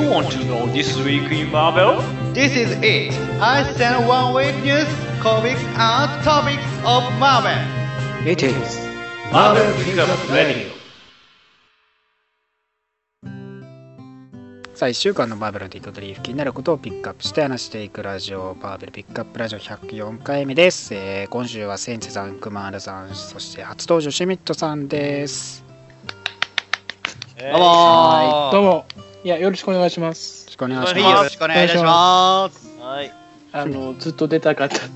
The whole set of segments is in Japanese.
You want to know this week in Marvel? This is it. I send one week news, comics, and topics of Marvel. It is Marvel Pickup Radio. さあ1週間のマーベルの出来事に気になることをピックアップして話していくラジオマーベルピックアップラジオ104回目です、えー今週はセンチさんクマールさんそして初登場シュミットさんですよどどうもーどうも。いや、よろしくお願いします。ろしくお願いしよますろしくお願いいたします。はい。あの、ずっと出たかったっ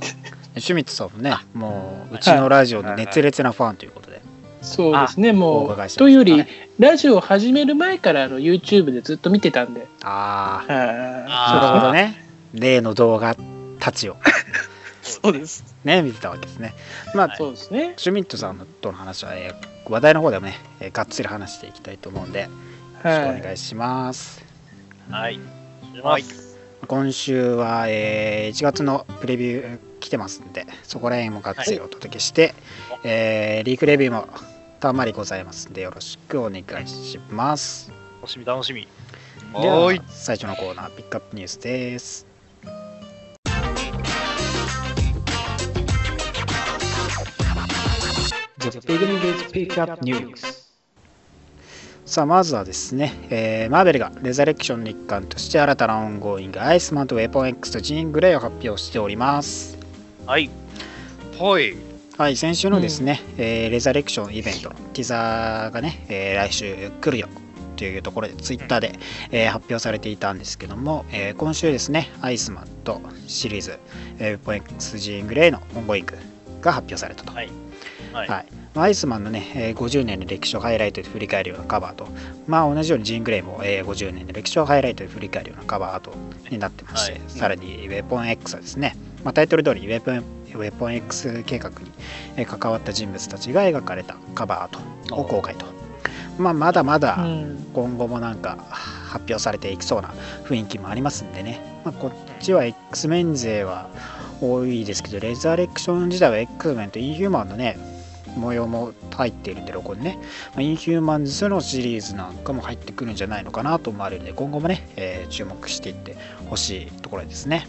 て。シュミットさんもねもううちのラジオの熱烈なファンということで、そうですね、おもう。というより、はいラジオを始める前からあの YouTube でずっと見てたんで。ああはいなるほどね例の動画たちを そうです。ね見てたわけですねまあそうですね。シュミットさんとの話は、えー話題の方でもね、えーがっつり話していきたいと思うんでくおはい。願いします、はい。お願いします。今週は、えー1月のプレビュー来てますんでそこら辺もがっつりお届けして、えーリークレビューもたんまりございますんでよろしくお願いします楽しみ楽しみ。では。最初のコーナーピックアップニュースです「The Beginning is Pick Up News」さあまずはですね、えーマーベルがレザレクションの一環として新たなオンゴーイングアイスマンとウェポン X とジーングレイを発表しておりますはい。はい。はい先週のですね、えーレザレクションイベントのティザーがね、えー来週来るよというところでツイッターで、えー発表されていたんですけども、えー今週ですねアイスマンとシリーズ、えー、ウェポン X ジーングレイのオンゴーイングが発表されたと、はい。はい。はい。アイスマンのね、えー50年の歴史をハイライトで振り返るようなカバーと、まあ同じようにジーン・グレイも、えー50年の歴史をハイライトで振り返るようなカバーアートになってまして、はい。さらにウェポン X はですね、まあ、タイトル通りウェポンウェポン X 計画にえー関わった人物たちが描かれたカバーアー。トを公開と。まあ、まだまだうん。今後もなんか発表されていきそうな雰囲気もありますんでね、まあ、こっちは X メン勢は多いですけどレザレクション自体は X メンとインヒューマンのね模様も入っているんでロゴにね、まあ、インヒューマンズのシリーズなんかも入ってくるんじゃないのかなと思われるので今後もね、えー注目していってほしいところですね。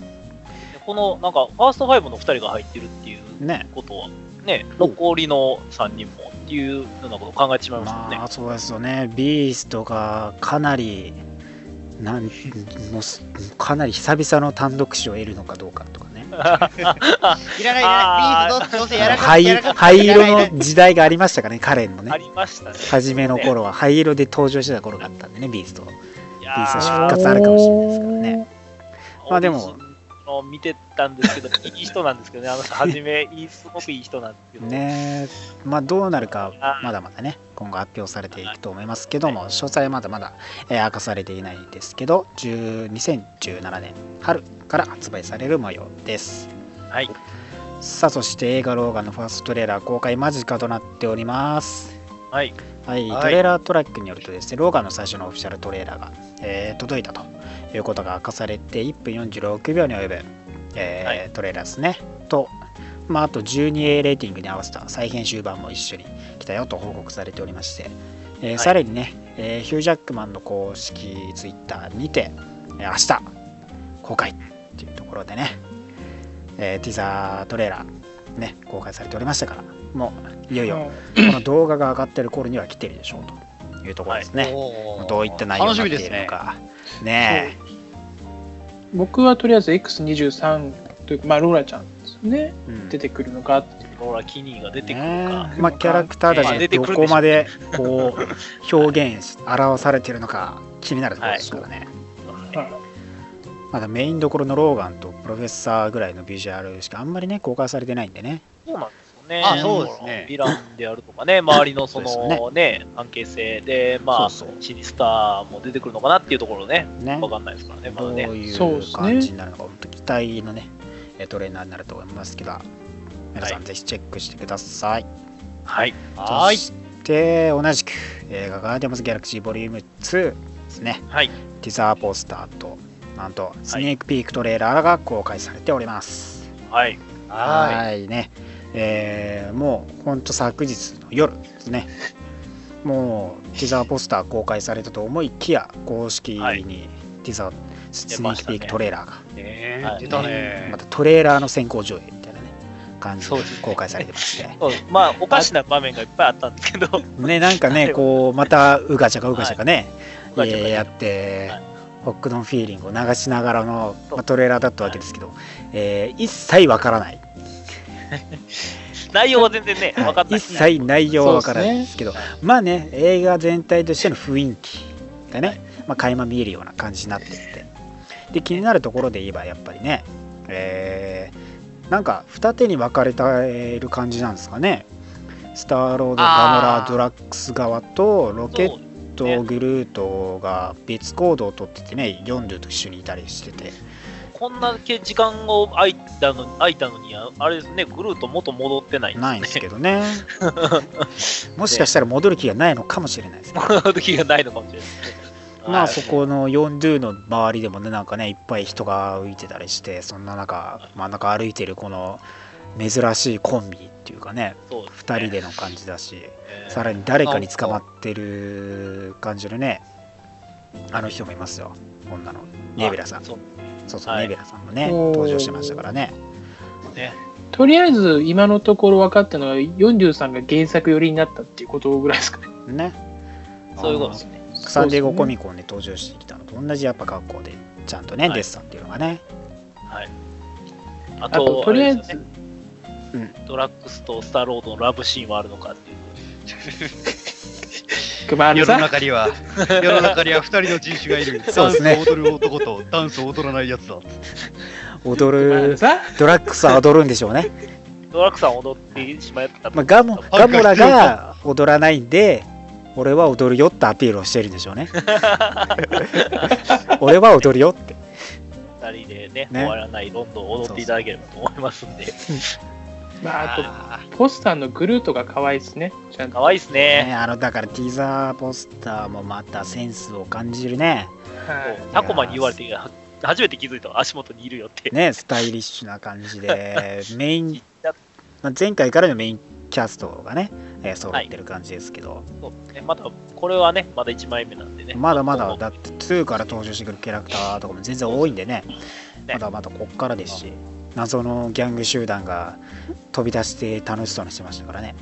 この、なんか、ファーストファイブの2人が入ってるっていうね。ことは、ね、残りの3人もっていうようなことを考えてしまいますね。ま。あそうですよね。ビーストがかなりなんかなり久々の単独賞を得るのかどうかとかね いらないいらない。ビースどうせやらか灰やらか灰色の時代がありましたかね、彼のあね。りましたね。初めの頃は灰色で登場してた頃があったんでね、ビースト。いビーストや復活あるかもしれないですからね。ーまあでもの見てたんですけど、いい人なんですけどね、あの人、初め、いいすごくいい人なんですけど、ねまあどうなるか、まだまだね、今後発表されていくと思いますけども、詳細はまだまだ、えー明かされていないですけど、10 2017年春から発売される模様です。はい。さあ、そして映画ローガンのファーストトレーラー公開間近となっております。はい。はい、はいトレーラートラックによるとですね、ローガンの最初のオフィシャルトレーラーが、えー届いたということが明かされて、1分46秒に及ぶ、えーはい。トレーラーですね。と、まあ、あと 12A レーティングに合わせた再編集版も一緒に来たよと報告されておりまして、えーはい。さらにね、えーヒュージャックマンの公式ツイッターにて、えー明日公開っていうところでね、えーティザートレーラー、ね、公開されておりましたから、もういよいよこの動画が上がってる頃には来てるでしょうというところですね。おーどういった内容になってい。るのか。ね僕はとりあえず X23 というか、まあ、ローラちゃんですね。え。うん出てくるのか。ローラ・キニーが出てくるねか。えまあ、キャラクターたまあちどこまでこう表現し表されているのか気になるところですからね。はいまだメインどころのローガンとプロフェッサーぐらいのビジュアルしかあんまりね公開されてないんでね。そうなんでね。あそうですねヴィランであるとかね、周りのそのね、関係性で、まあ、そうそうシニスターも出てくるのかなっていうところね、ねわかんないですからね、まどうだね。いうそう感じになるのか本当期待のねえトレーナーになると思いますけど皆さんはいぜひチェックしてください。はい。はーいそして同じく映画ガーディアムズ・ギャラクシーボリューム2ですね。はい。ティザーポスターとなんとスネークピークトレーラーが公開されております。はい。はーいね、えーもうほんと昨日の夜ですね。もうティザーポスター公開されたと思いきや公式に、はい。ティザースニークペークトレーラーが、たね。またトレーラーの先行上映みたいなね感じで公開されてまして。そうまあ、おかしな場面がいっぱいあったんですけど、ねなんかねこうまたうがちゃかうがちゃかね、うがちゃかえーやって、はい。ホックドンフィーリングを流しながらの、まあ、トレーラーだったわけですけど、えー一切わからない、内容は全然ね、はい分かんない。一切内容はわからないですけど。まあね映画全体としての雰囲気がね、まあ、垣間見えるような感じになってって。で気になるところで言えばやっぱりね、えーなんか二手に分かれてる感じなんですかね。スターロード、ガモラドラッグス側とロケット、グルートが別行動をとっててね、ヨンドゥと一緒にいたりしてて、こんだけ時間を空いたの空いたのに、ああれですね、グルート元戻ってないね。ないんですけどね。もしかしたら戻る気がないのかもしれないですね。戻る気がないのかもしれないですね。まあはいそこのヨンドゥの周りでもねなんかねいっぱい人が浮いてたりしてそんな中真ん中歩いてるこの珍しいコンビっていうかねそうですね2人での感じだしえーさらに誰かに捕まってる感じのねあの人もいますよ女のネベラさんあそうそうはいネベラさんもね登場してましたからねね。とりあえず今のところ分かったのは40さんが原作寄りになったっていうことぐらいですかね。ねそういうことですね。サンディエゴコミコンで登場してきたのと同じやっぱ格好でちゃんとね、はいデッサンっていうのがねはい。ああと、とりあえず、れですよねドラッグスとスターロードのラブシーンはあるのかっていう。世のまあさ、中には、世の中には二人の人種がいる。そうですねダンスを踊る男とダンスを踊らないやつだ。踊るドラッグスは踊るんでしょうねドラッグさん踊ってしまったまあ、ガモガモラが踊らないんで、俺は踊るよってアピールをしてるんでしょうね。俺は踊るよって。二人でね、ね終わらないロンドンを踊っていただければと思いますんで。まあ、ああと、ポスターのグルートが可愛いですね。ちゃんと。かわいいですね。ね、あのだからティザーポスターもまたセンスを感じるね。はいタコマに言われて、は初めて気づいたわ足元にいるよって。ね、スタイリッシュな感じで、メイン前回からのメインキャストがね、えー揃ってる感じですけど、そうね、まだ、これはね、まだ1枚目なんでね。まだまだだって2から登場してくるキャラクターとかも全然多いんでね、ねまだまだこっからですし、謎のギャング集団が飛び出して楽しそうにしてましたからね。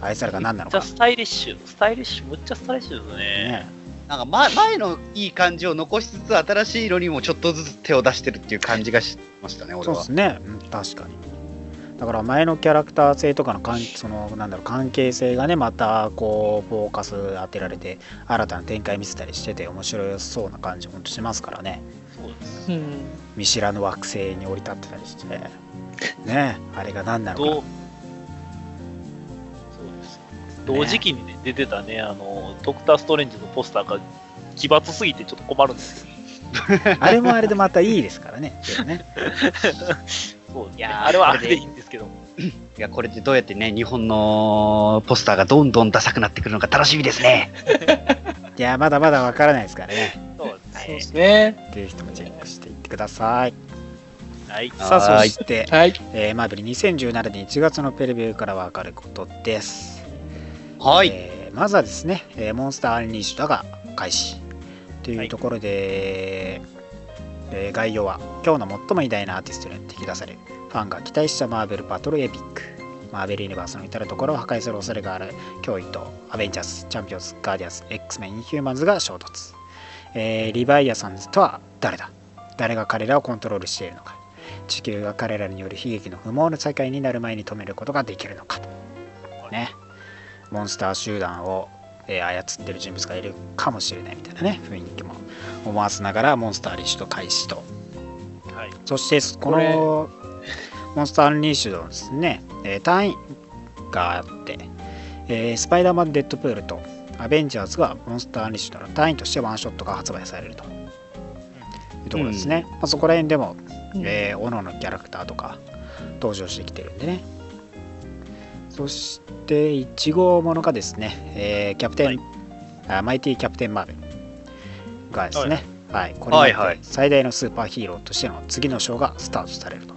あいつらが何なのかめっちゃ。スタイリッシュ、スタイリッシュ、むっちゃスタイリッシュですね。ね、なんか前前のいい感じを残しつつ、新しい色にもちょっとずつ手を出してるっていう感じがしましたね、俺はそうです。ね、うん、確かに。だから前のキャラクター性とかの関そのなんだろう関係性がねまたこうフォーカス当てられて新たな展開見せたりしてて面白そうな感じほんとしますからねそうです。うん。見知らぬ惑星に降り立ってたりしてねあれが何なのかそうです。同時期にね、出てたね、あの、ドクター・ストレンジのポスターが奇抜すぎてちょっと困るんですよ。あれもあれでまたいいですからね ねそう。いやーあれはあれでいいんですけども。いや、これでどうやってね、日本のポスターがどんどんダサくなってくるのか楽しみですね。いやまだまだわからないですからねそうでですすね。ぜひともチェックしていくださいね。はい。さあそしてはい。えーマーベル2017年1月のプレビューからわかることですはい。えーまずはですね、えーモンスターアンリーシュドが開始というところで、えー概要は今日の最も偉大なアーティストによって引き出されるファンが期待したマーベルバトルエピックマーベルユニバースの至るところを破壊する恐れがある脅威とアベンジャーズ、チャンピオンズ、ガーディアンズ、X メン、インヒューマンズが衝突、えーリバイアサンズとは誰だ？誰が彼らをコントロールしているのか。地球が彼らによる悲劇の不毛な世界になる前に止めることができるのか。とね。モンスター集団を、えー操ってる人物がいるかもしれないみたいなね。雰囲気も思わせながらモンスターズ・アンリーシュと開始と。はい。そしてこのモンスターアンリッシュのですね、えー単位があって、えースパイダーマン・デッドプールとアベンジャーズがモンスターアンリッシュの単位としてワンショットが発売されるというところですね、まあ、そこら辺でも、えー、各々のキャラクターとか登場してきてるんでね。そして1号ものがですね、えーキャプテン、はい。あマイティキャプテン・マーベルがですね、はい、はい。はいて最大のスーパーヒーローとしての次の章がスタートされると。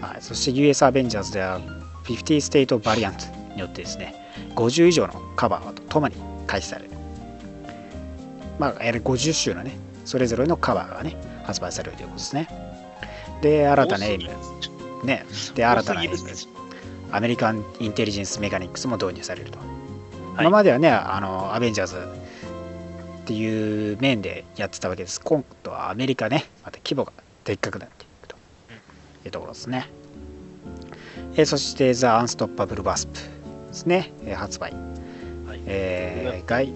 はい、そして US アベンジャーズでは50ステイトバリアントによってですね、50以上のカバーとともに開始される。まあ、やはり50州のね、それぞれのカバーがね発売されるということですね。で新たなエイム。ね。で新たなエイム。アメリカンインテリジェンスメカニクスも導入されると、はい。今まではねあのアベンジャーズっていう面でやってたわけです。今度はアメリカねまた規模がでっかくなっていくと。いうところですね、えーそしてザ・アンストッパブル・バスプですね、えー発売、はい。えー概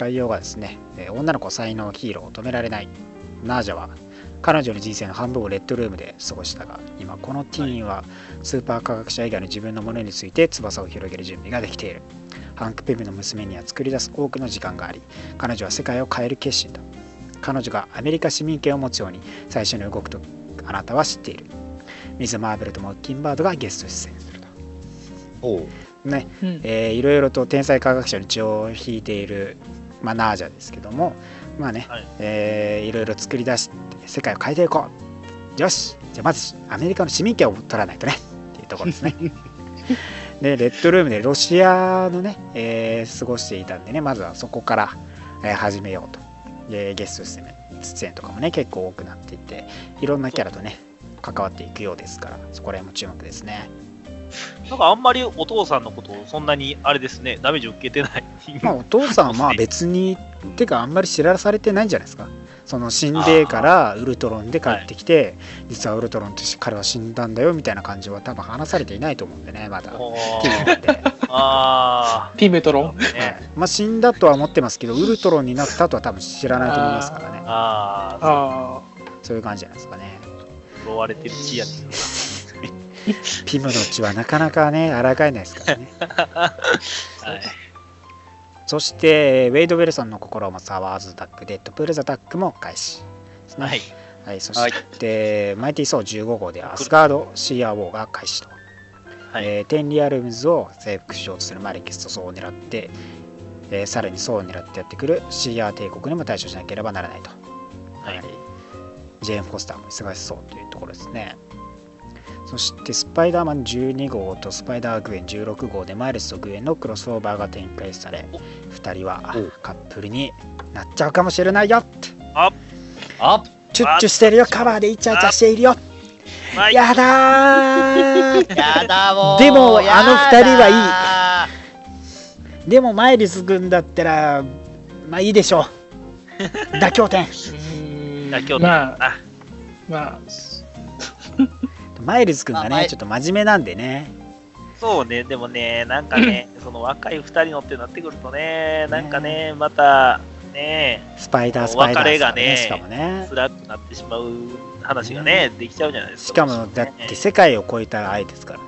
概要がですね、えー女の子才能ヒーローを止められない。ナージャは彼女の人生の半分をレッドルームで過ごしたが今このティーンはスーパー科学者以外の自分のものについて翼を広げる準備ができている。ハンク・ペムの娘には作り出す多くの時間があり彼女は世界を変える決心だ。彼女がアメリカ市民権を持つように最初に動くとあなたは知っている。ミズ・マーベルとモッキンバードがゲスト出演すると。おう。ね。うん。えーいろいろと天才科学者の血を引いている、まあ、ナージャですけどもまあね、はい。えーいろいろ作り出して世界を変えていこう。よし。じゃあまずアメリカの市民権を取らないとね。っていうところですね。でレッドルームでロシアのね、えー過ごしていたんでねまずはそこから、えー始めようと。でゲスト出演出演とかもね結構多くなっていていろんなキャラとね関わっていくようですからそこら辺も注目ですねなんかあんまりお父さんのことをそんなにあれですね、ダメージ受けてない。まあお父さんはまあ 別にてかあんまり知らされてないんじゃないですか。その死んでからウルトロンで帰ってきて、実はウルトロンって彼は死んだんだよみたいな感じは多分話されていないと思うんでねまだ。おティーンなんで、あティメトロン。ー、ね、は いまあ、死んだとは思ってますけどウルトロンになったとは多分知らないと思いますからね。ああ、あそういう感じじゃないですかね。呪われてるねんピムの血はなかなかね抗えないですからね。はい。そしてウェイド・ウィルソンの心を持つアワーズダックデッドプール・ザ・ダックも開始ね。はい。はい、そして、マイティー・ソー15号でアスガード・シーアー・ウォーが開始と、はい。えーテンリアルームズを征服しようとするマレキスとソーを狙って、えーさらにソーを狙ってやってくるシーアー帝国にも対処しなければならないと、はい。やはりジェーン・フォスターも忙しそうというところですねそしてスパイダーマン12号とスパイダー・グエン16号でマイルスとグエンのクロスオーバーが展開されお2人はお。カップルになっちゃうかもしれないよって。ああチュッチュしてるよ。カバーでイチャイチャしているよ。はい。やだー。やだもう。でもあの二人はいい。はいでもマイルス君だったらまあいいでしょう。妥協点。妥協点。まあ、あ、まあ、マイルス君がねちょっと真面目なんでね。そうね、でもね、なんかね、その若い二人のってなってくるとね、なんかね、また、ね、スパイダースパイダース、別れがねしかもね。辛くなってしまう話がね、できちゃうじゃないですか。しかもだって世界を超えた愛ですからね。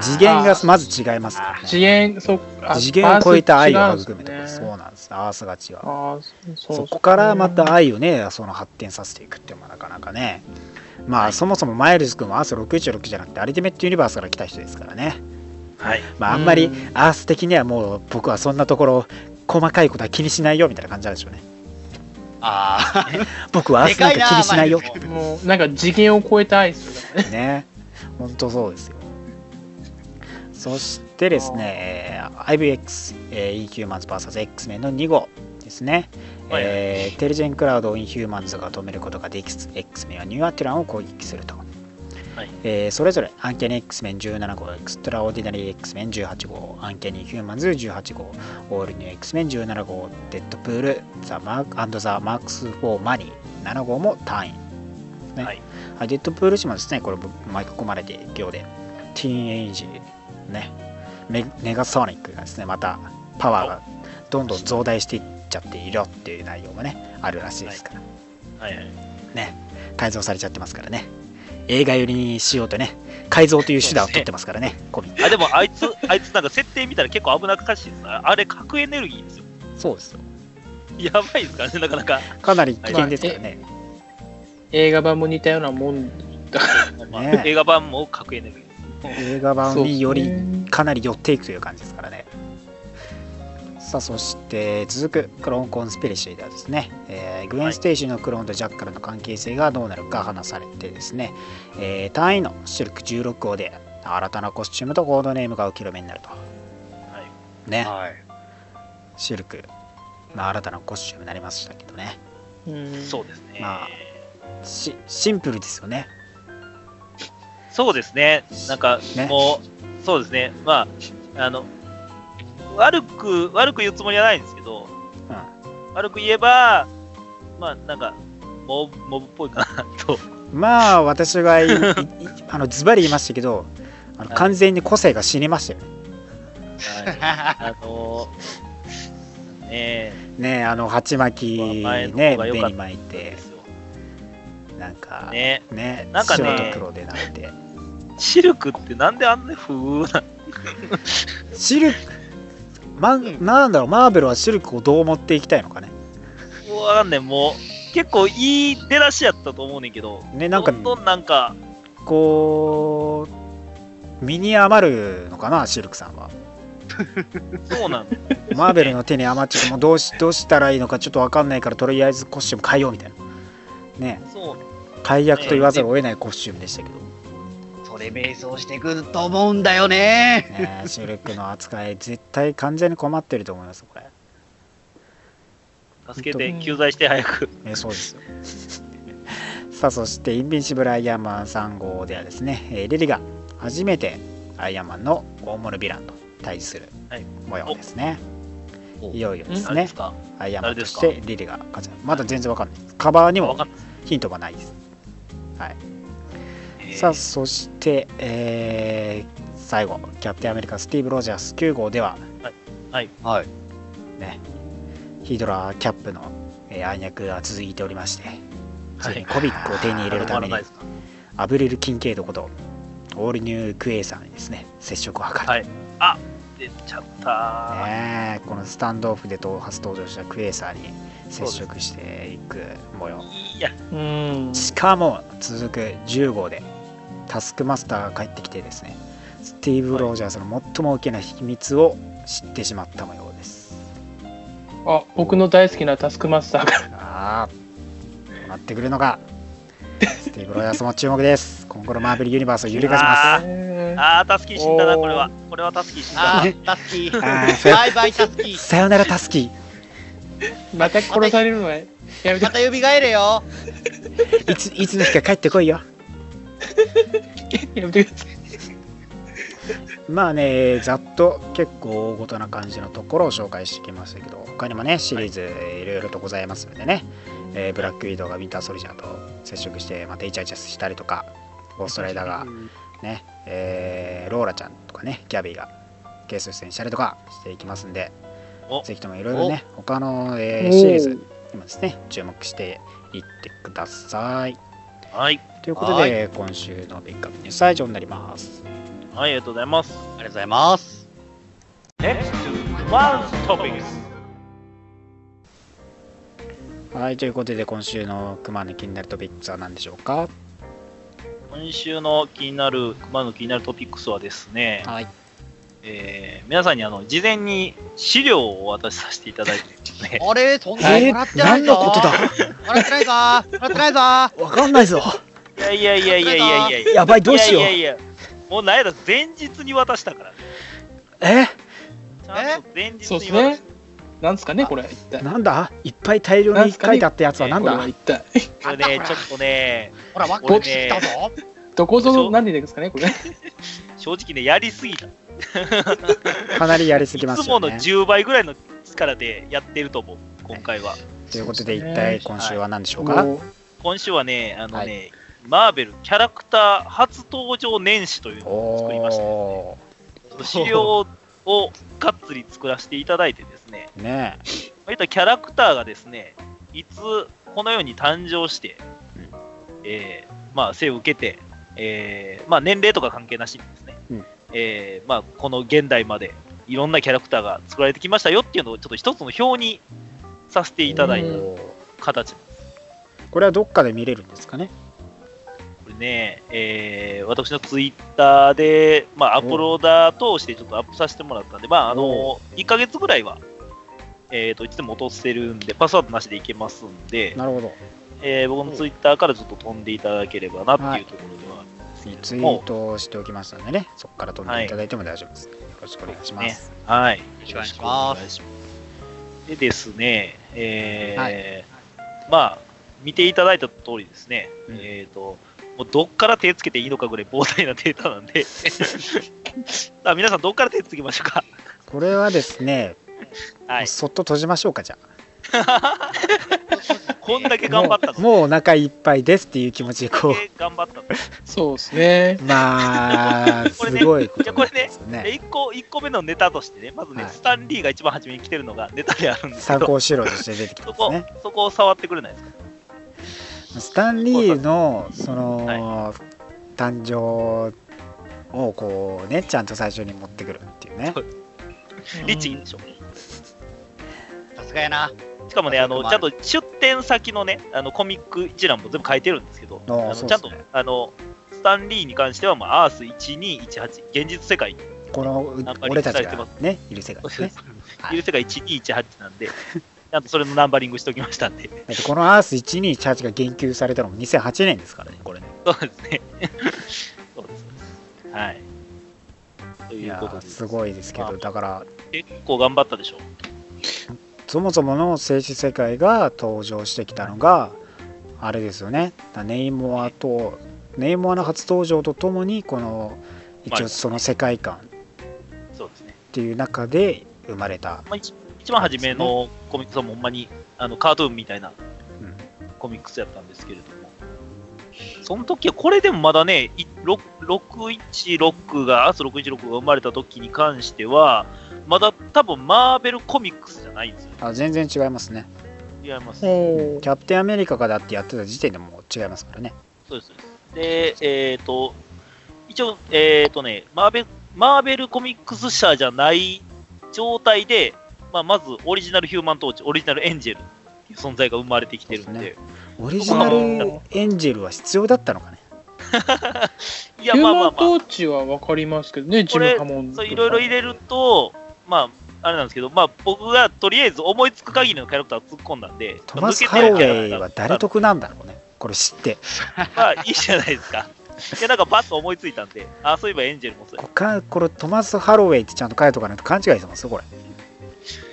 次元がまず違いますからね。次元、そあ次元を超えた愛を育むとかそうなんです。アースが違う。そこからまた愛をねその発展させていくっていうのもなかなかねまあそもそもマイルズ君はアース616じゃなくてアルティメットユニバースから来た人ですからね。はい。まああんまりうん。アース的にはもう僕はそんなところ細かいことは気にしないよみたいな感じなんでしょうね。あ 僕はアースなんか気にしないよ。いなもうなんか次元を超えたアイスね。ね。本当そうですよ。そしてですね、えー。IVX、えー、インヒューマンズ VSX メンの2号ですね、はいえーテレジェンクラウドをインヒューマンズが止めることができず X メンはニューアティランを攻撃すると、はい。えーそれぞれアンキャニ X メン17号エクストラオーディナリー X メン18号アンキャニヒューマンズ18号オールニュー X メン17号デッドプールザマークザ・マークス4マニー7号も単位。ね、はい。はい、デッドプール氏もですね、これ巻き込まれていくようで、ティーンエイジ、ね、メネガソニックがですね、またパワーがどんどん増大していっちゃっているよっていう内容もね、あるらしいですから、はいはい。ね、改造されちゃってますからね、映画寄りにしようとね、改造という手段を取ってますからね、コミあ、でもあいつ、あいつなんか設定見たら結構危なっかしいです。あれ、核エネルギーですよ。そうですよ。やばいですからね、なかなか。かなり危険ですからね。映画版も似たようなもんだから。まあね映画版も核エネルギーです。映画版によりかなり寄っていくという感じですからね。さあそして続くクローンコンスピレシーではですね、えーグエン・ステイシーのクローンとジャッカルの関係性がどうなるか話されてですね、えータイインのシルク16号で新たなコスチュームとコードネームがお披露目になると。ね、はいシルクの新たなコスチュームになりましたけどね。うんそうですね。ましシンプルですよね。そうですね。なんか、ねもう、そうですね。まあ、あの、悪く、悪く言うつもりはないんですけど、悪く言えば、まあ、なんか、モブモブっぽいかなと。まあ私があのズバリ言いましたけどあのはい。完全に個性が死にましたよね。はい。あの ねえ、ねえあの鉢巻きね目に巻いて。なんかね。ねなんかね白と黒でなって。シルクってなんであんな風な、シルクまなんだろうマーベルはシルクをどう持っていきたいのかね。わかんねん、もう、結構いい出だしやったと思うねんけど、ねなんかどんどんなんか、こう身に余るのかなシルクさんは。そうなんだ。マーベルの手に余っちゃってもうどうしどうしたらいいのかちょっと分かんないからとりあえずコスチューム変えようみたいな。ね。そう。解約と言わざるを得ないコスチュームでしたけど、それ迷走してくると思うんだよね。ね、シルクの扱い絶対完全に困ってると思いますこれ、助けて、救済して早く。ね、そうですよ。さあそしてインビンシブルアイアンマン3号ではですね、えーリリが初めてアイアンマンの大物ヴィランと対峙するはい。模様ですね、おいよいよですね。すか？アイアンマンとし誰てリリが勝ちまだ全然わかんない。ですカバーにも。ヒントがないです。えーさあそして、えー最後キャプテンアメリカスティーブ・ロジャース9号でははい。ねヒドラキャップの、えー暗躍が続いておりまして、ついにコビックを手に入れるためにアブリル・キンケイドことオールニュークエイさんにですね接触を図る、はい。出ちゃった。ねえこのスタンドオフでと初登場したクエイサーに接触していく模様。いや、うん。しかも続く10号でタスクマスターが帰ってきてですねスティーブ・ロージャースの最も大きな秘密を知ってしまった模様です。あ、僕の大好きなタスクマスターが。ああどうなってくるのか。スティーブ・ロージャースも注目です。今後のマーベル・ユニバースを揺るがしまあえーああ、タスキー死んだな、これは。これはタスキー死んだ。タスキあーー。バイバイタスキすー。さよならタスキまた殺されるのはやめて。また蘇れよ。ーいついつの日か帰ってこいよ やめてください。まあね、ざっと結構大ごとな感じのところを紹介してきましたけど、他にもね、シリーズいろいろとございますのでね、えーブラックウィドウがウィンターソルジャーと接触して、またイチャイチャしたりとか、ゴーストライダーがね、えーローラちゃんとかね、ギャビーがケース出演したりとかしていきますんでお、ぜひともいろいろね、他の、えーシリーズにもですね、注目していってください。はい。ということで、今週のピックアップニュースは以上になります。はい、ありがとうございます。ありがとうございます。Next to One Topics。はい、ということで今週の熊の気になるトピックスは何でしょうか？今週の気になる、熊の気になるトピックスはですね、はい。えー皆さんにあの事前に資料をお渡しさせていただいてね、あれそんなえにもらってないぞ。何のことだ？もらってないぞ。もらってないぞ。わかんないぞいやいやいやいやいやいやいや、やばい、どうしよういやいやいや、もうなんやだ、前日に渡したからね。え？ちゃんと前日そうですねに渡し。なんですかね、これ、一体。なんだ？いっぱい大量に書いてあったやつはなんだ？これは一体。た。これね、ちょっとね、ほら、わっこってきたぞ。どこぞ何でですかね、これ。正直ね、やりすぎた。かなりやりすいぎますつものよね。10倍ぐらいの力でやってると思う、今回は。ということで一体今週は何でしょうか、もう今週はね、あのね、はマーベルキャラクター初登場年始というのを作りました。おちょっと資料をがっつり作らせていただいてですね、ーね。まあキャラクターがですね、いつこのように誕生して、うん。えーまあ、生を受けて、えーまあ、年齢とか関係なしにですね、うん。えーまあ、この現代までいろんなキャラクターが作られてきましたよっていうのをちょっと一つの表にさせていただいたおー。形。これはどっかで見れるんですかね？ね、えー私のツイッターで、まあ、アップローダー通してちょっとアップさせてもらったんで、まあ、あの、1ヶ月ぐらいは、えっ、と、いつでも落とせるんで、パスワードなしでいけますんで、なるほど。えー僕のツイッターからちょっと飛んでいただければなっていうところではあるんですけれツイども、ートしておきますのでね。そこから飛んでいただいても大丈夫です、よろしくお願いします、はい。よろしくお願いします。でですね、えーはい。まあ、見ていただいた通りですね、うん。えっ、と、もうどっから手つけていいのかぐらい膨大なデータなんで、あ皆さん、どっから手つけましょうか。これはですね、はい、そっと閉じましょうか、じゃ こんだけあ。頑張ったの。もうもうお腹いっぱいですっていう気持ちでここんだけ頑張ったの。そうですね。う、まあ、す これねごいここれねですでね。1個一個目のネタとしてね、まずね、はいスタンリーが一番初めに来てるのがネタであるんですけ参ど、考資料として出てきね。そこを触ってくれないですか？スタンリーのその、誕生をこうねちゃんと最初に持ってくるっていうね。律儀でしょ？さすがやな。しかもね、あのまあちゃんと出店先のね、あのコミック一覧も全部書いてるんですけど、あのね。ちゃんとあのスタンリーに関しては、まあ、アース1218、現実世界に。この俺たちがされてます。ねいる世界ですねいる世界1218なんで、ちゃんとそれのナンバリングしておきましたんで、だってこのアース1218が言及されたのも2008年ですからねこれねそうですね。そうです。はい。ということで、すごいですけまあどだから結構頑張ったでしょ。そもそもの静止世界が登場してきたのがあれですよねだネイモアとネイモアの初登場とともにこの一応その世界観っそうですね。ていう中で生まれた、まあ、一一番初めのコミックスはもうほんまにあのカートゥーンみたいなうんコミックスやったんですけれども、その時はこれでもまだね、いろ616が、アース616が生まれた時に関しては、まだ多分マーベルコミックスじゃないんですよ。あ全然違いますね違います。おキャプテンアメリカがだってやってた時点でもう違いますからねそうです。そうですで、えっ、と、一応、えっ、とね、マーベル、マーベルコミックス社じゃない状態で、まあ、まずオリジナルヒューマントーチ、オリジナルエンジェルっていう存在が生まれてきてるんで、オリジナルエンジェルは必要だったのかね。いや、ヒューまあまあ。まあ、マントーチは分かりますけどね。そういろいろ入れると、まあ、あれなんですけど、まあ、僕がとりあえず思いつく限りのキャラクターを突っ込んだんで、トマス・ハロウェイは誰得なんだろうね。これ知って。まあ、いいじゃないですか。いや、なんかバッと思いついたんで、あ、そういえばエンジェルもそうや。こかこれトマス・ハロウェイってちゃんと書いとかないと勘違いしてますよこれ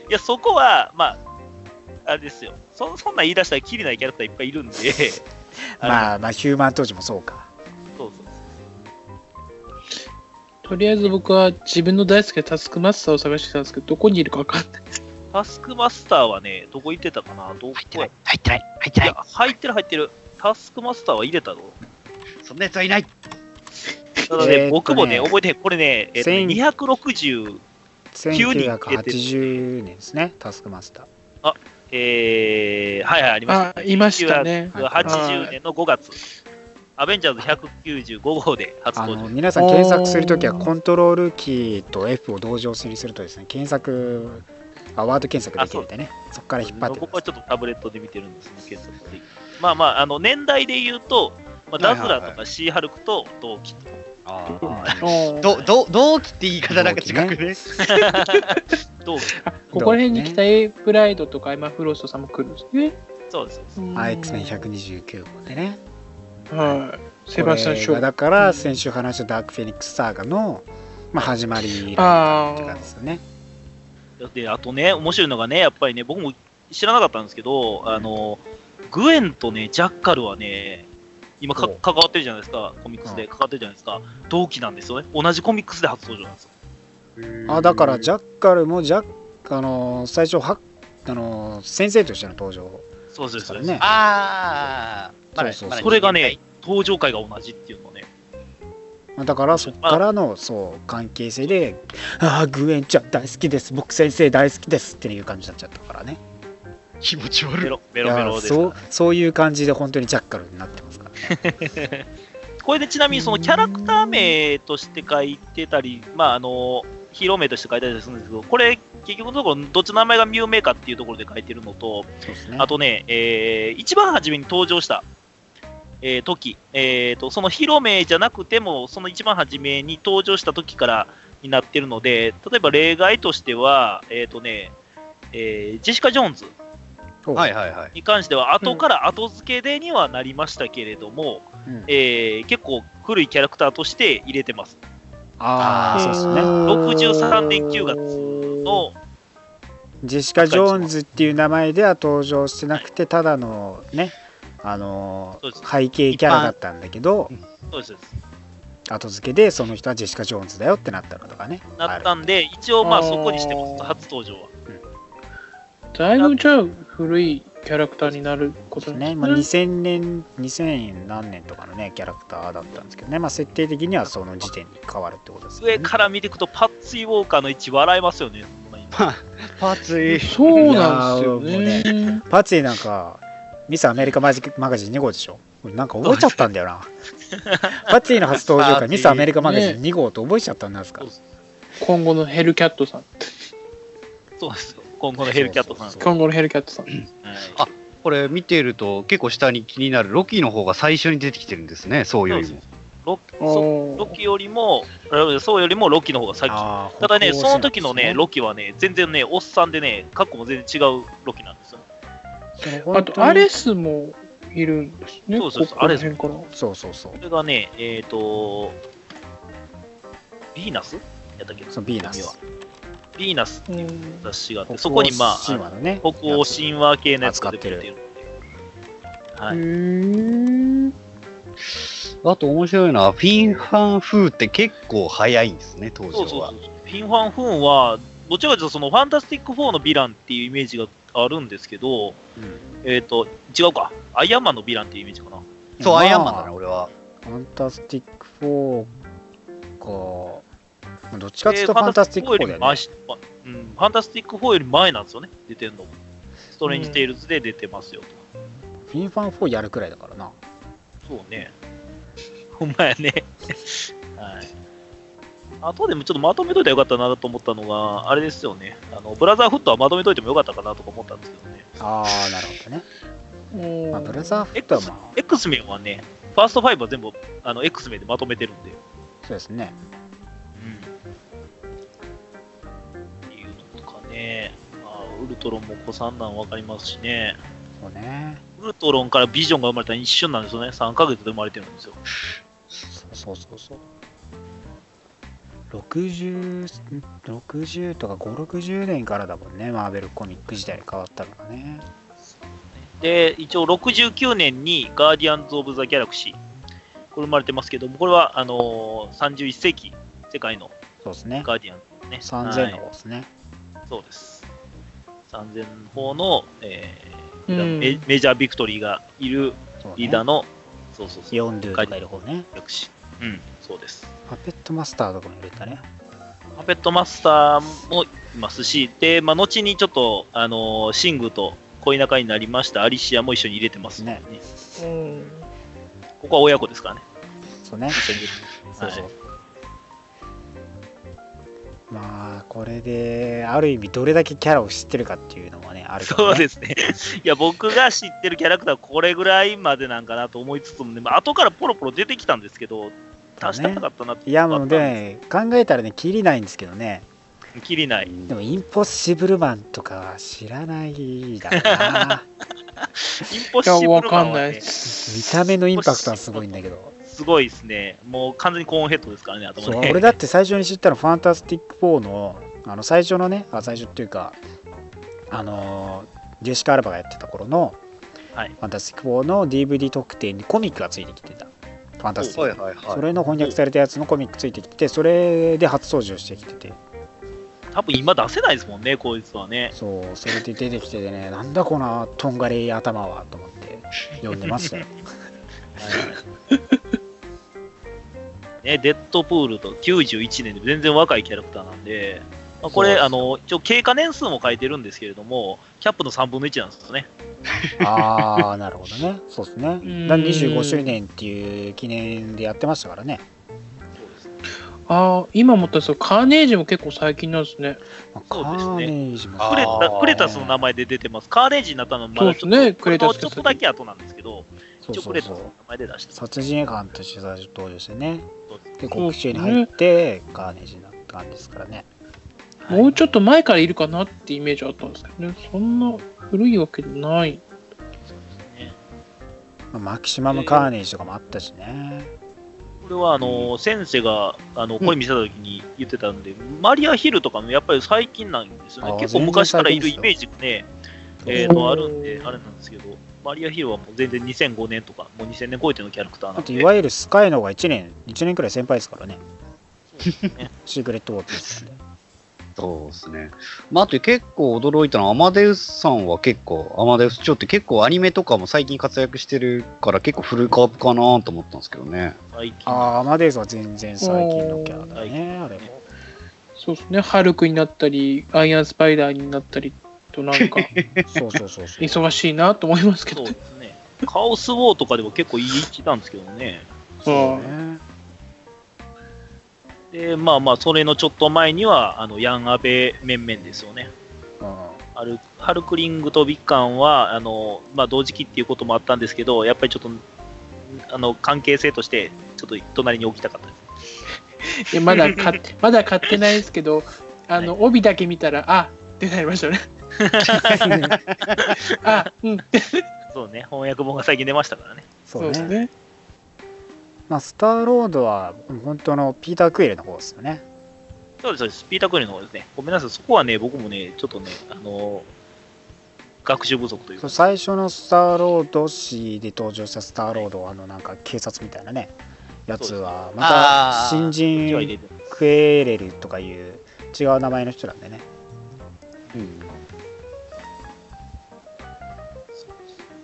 いや、そこは、まあ、あれですよ。そそんなん言い出したらきりないキャラクターいっぱいいるんで。まあまあ、ヒューマン当時もそうか。そうそうとりあえず僕は自分の大好きなタスクマスターを探してたんですけど、どこにいるか分かんない。タスクマスターはね、どこ行ってたかな？どこ？入ってない、入ってない、入ってない。入ってる、入ってる。タスクマスターは入れたぞ。そんなやつはいない。ただね、ね僕もね、覚えてこれね、えー、ね、260 1980年ですね、タスクマスター。あえー、はいはい、ありました、ね。いましたね。80年の5月、アベンジャーズ195号で初登場。皆さん検索するときは、コントロールキーと F を同時押しにするとですね、検索、あワード検索できるんでね、そこから引っ張って僕はちょっとタブレットで見てるんですね、検索で、まあまあ、あの年代で言うと、まあ、ダズラとかシーハルクと同期と。はいはいはいど、ど、同期って言い方なんか違くね？同期、あここら辺に来たエイプライドとかエマ・フロストさんも来るんですね。そうです。いあ X メン129号でねはい。セバスチャン・シだから先週話したダークフェニックスサーガの、まあ、始まりあって感じですよねで、あとね、面白いのがね、やっぱりね、僕も知らなかったんですけど、あの、グエンとね、ジャッカルはね、今か関わってるじゃないですか、コミックスで関わってるじゃないですか、同期なんですよね。同じコミックスで初登場なんですよ。あだからジゃャッカルもジャッあの最初はあの先生としての登場。そうですからね。ああ、まだそうそう。まだそれがね、登場回が同じっていうのね、まあだからそこからのそう関係性で「ああグエンちゃん大好きです。僕先生大好きです」っていう感じになっちゃったからね。気持ち悪い。ベロベいロベロですかやそうそういう感じで本当にジャッカルになってますからね。ら。これでちなみにそのキャラクター名として書いてたり、まああの、ヒーロー名として書いてたりするんですけど、これ、結局のところ、どっちの名前が有名かっていうところで書いてるのと、ね。あとね、えー一番初めに登場した、えー時、えーと、そのヒーロー名じゃなくても、その一番初めに登場した時からになってるので、例えば例外としては、えっ、とね、えージェシカ・ジョーンズはいはいはい。に関しては、後から後付けでにはなりましたけれども、うん。えー結構古いキャラクターとして入れてます。ああそうですね。63年9月のジェシカ・ジョーンズっていう名前では登場してなくてただのねあの背景キャラだったんだけどそうです。後付けでその人はジェシカ・ジョーンズだよってなったのとかね。なったんで、一応まあそこにしてます、初登場は。だいぶじゃあ古いキャラクターになることにね、まあ、2000年2000何年とかのねキャラクターだったんですけどね、まあ、設定的にはその時点に変わるってことですよね上から見ていくと、パッツィ・ウォーカーの位置笑えますよね。パーツイ。そうなんですよいやね。パツィなんかミスアメリカマジマガジン2号でしょ？俺なんか覚えちゃったんだよな パツィの初登場からミスアメリカマガジン2号と覚えちゃったんですか、そう今後のヘルキャットさん。そうですよ。今後のヘルキャットさん。今後のヘルキャットさん。はいあこれ見ていると結構下に気になるロキの方が最初に出てきてるんですね、そうよりも。ロロキよりも、あそうよりもロキの方が先。ただね、その時のね、戦ロキはね、全然ね、おっさんでね、格好も全然違うロキなんですよ。あと、アレスもいるんですね。そうそうそうここら辺から。そうそうそうそれがね、えっ、と、ヴィーナス？やったっけ？そうビーナスはヴィーナスっていううん雑誌があって、そこにまあ、北欧神話のね北欧神話系のやつが出てるので。はい。ん。あと面白いのは、フィン・ファン・フームって結構早いんですね、登場はそうそうそう。。フィン・ファン・フームは、どちらかというと、そのファンタスティック4のヴィランっていうイメージがあるんですけど、うんえっ、と、違うか。アイアンマンのヴィランっていうイメージかな。そう、まあアイアンマンだな、俺は。ファンタスティック4か。まあどっちかっていうとファンタスティック4だよね。ファンタスティック4より前しうん、ファンタスティック4より前なんですよね、出てんのも。ストレンジ・テイルズで出てますよと。フィンファン4やるくらいだからな。そうね。ほんまやね。はい。あとでもちょっとまとめといたらよかったなと思ったのが、あれですよね。あの、ブラザーフットはまとめといてもよかったかなとか思ったんですけどね。ああ、なるほどね。うんまあ、ブラザーフットは X, まあ、X メンはね、ファースト5は全部あの X メンでまとめてるんで。そうですね。ね、まあ、ウルトロンも子さんなん分かりますしね。そうね。ウルトロンからビジョンが生まれたの一瞬なんですよね。3ヶ月で生まれてるんですよ。そうそうそうそう。60、60とか5、60年からだもんね、マーベルコミック時代変わったのがね。で、一応69年にガーディアンズ・オブ・ザ・ギャラクシー。これ生まれてますけども、これはあのー31世紀、世界の。ガーディアンズね。3000はいの方ですね。そうです。3000の方の、えーうんメメジャービクトリーがいるそうねリーダーの、そうそうそう、ギヨンドゥとかいる方ね。ャラクシー。うん、そうです。パペットマスターとかも入れたね。パペットマスターもいますし、で、まあ、後にちょっと、あのーシングと恋仲になりましたアリシアも一緒に入れてますね。うんここは親子ですからね。そうね。一緒に入れてそうそう。まあ、これで、ある意味、どれだけキャラを知ってるかっていうのもね、あるね。そうですね。いや、僕が知ってるキャラクターはこれぐらいまでなんかなと思いつつもね、まあ、後からポロポロ出てきたんですけど、足したかったなっていや、もうね、考えたらね、きりないんですけどね。きりない。でも、インポッシブルマンとかは知らないだろうな。インポッシブルマンいやわかんなはいね、見た目のインパクトはすごいんだけど。すごいですね。もう完全にコーンヘッドですからね、頭そうね。俺だって最初に知ったのファンタスティック4のあの最初のねあ最初っていうかあのージェシカ・アルバがやってた頃のはいファンタスティック4の DVD 特典にコミックがついてきてたファンタスティック、はいはいはい。それの翻訳されたやつのコミックついてきててそれで初登場してきてて多分今出せないですもんね、こいつはね。そうそれで出てきててねなんだこのとんがれ頭はと思って読んでましたよ ね、デッドプールと91年で全然若いキャラクターなんで、まあ、これ、あの、一応経過年数も書いてるんですけれども、キャップの3分の1なんですよね。ああなるほどね。そうですね。ん。だ25周年っていう記念でやってましたからね。ああ、今思ったんですけど、カーネージも結構最近なんですね。まあそうですね。クレタクレタスの名前で出てます。カーレージになったのはまだちょっと、そうですね。クレタスちょっとだけ後なんですけど、そう一応クレタスのそうそう名前で出して。殺人犯として最初登場してね。そうです。で告知に入ってカーネージになった感じですからね。もうちょっと前からいるかなってイメージあったんですけどね。そんな古いわけない。まあマキシマムカーネージとかもあったしね。これはあの、先生があのこれ見せた時に言ってたんで、マリアヒルとかもやっぱり最近なんですよね。結構昔からいるイメージがね、えー、とあるんで、あれなんですけど、マリアヒルはもう全然2005年とか、もう2000年超えてのキャラクターなんで。いわゆるスカイの方が1年、1年くらい先輩ですからね。ね シークレットウォーピーで。そうですね。まあ、あと結構驚いたのは、アマデウスさんは結構、アマデウス・チョって結構アニメとかも最近活躍してるから結構フルカープかなと思ったんですけどね。ああ、アマデウスは全然最近のキャラだね、あれも。そうですね、ハルクになったり、アイアンスパイダーになったりと、なんか、そうそうそうそう。忙しいなと思いますけどそう。ですね。カオスウォーとかでも結構いい位置なんですけどね。そううんね。で、まあまあ、それのちょっと前には、あの、ヤンアベ面々ですよね。うんハルハルクリングとビッカンは、あの、まあ、同時期っていうこともあったんですけど、やっぱりちょっと、あの、関係性として、ちょっと隣に置きたかったです。いやまだ買って、まだ買ってないですけど、あの、帯だけ見たら、あってなりましたね。あ、うん、そうね、翻訳本が最近出ましたからね。そうね。ね。まあ、スターロードは本当のピーター・クイルの方ですよね。そうです、そうです。ピーター・クリーンの方ですね。ごめんなさい、そこはね、僕もね、ちょっとね、あの、学習不足というかそう、最初のスターロード誌で登場したスターロードあのなんか警察みたいなねやつはまた新人クエレルとかいう違う名前の人なんでねうん。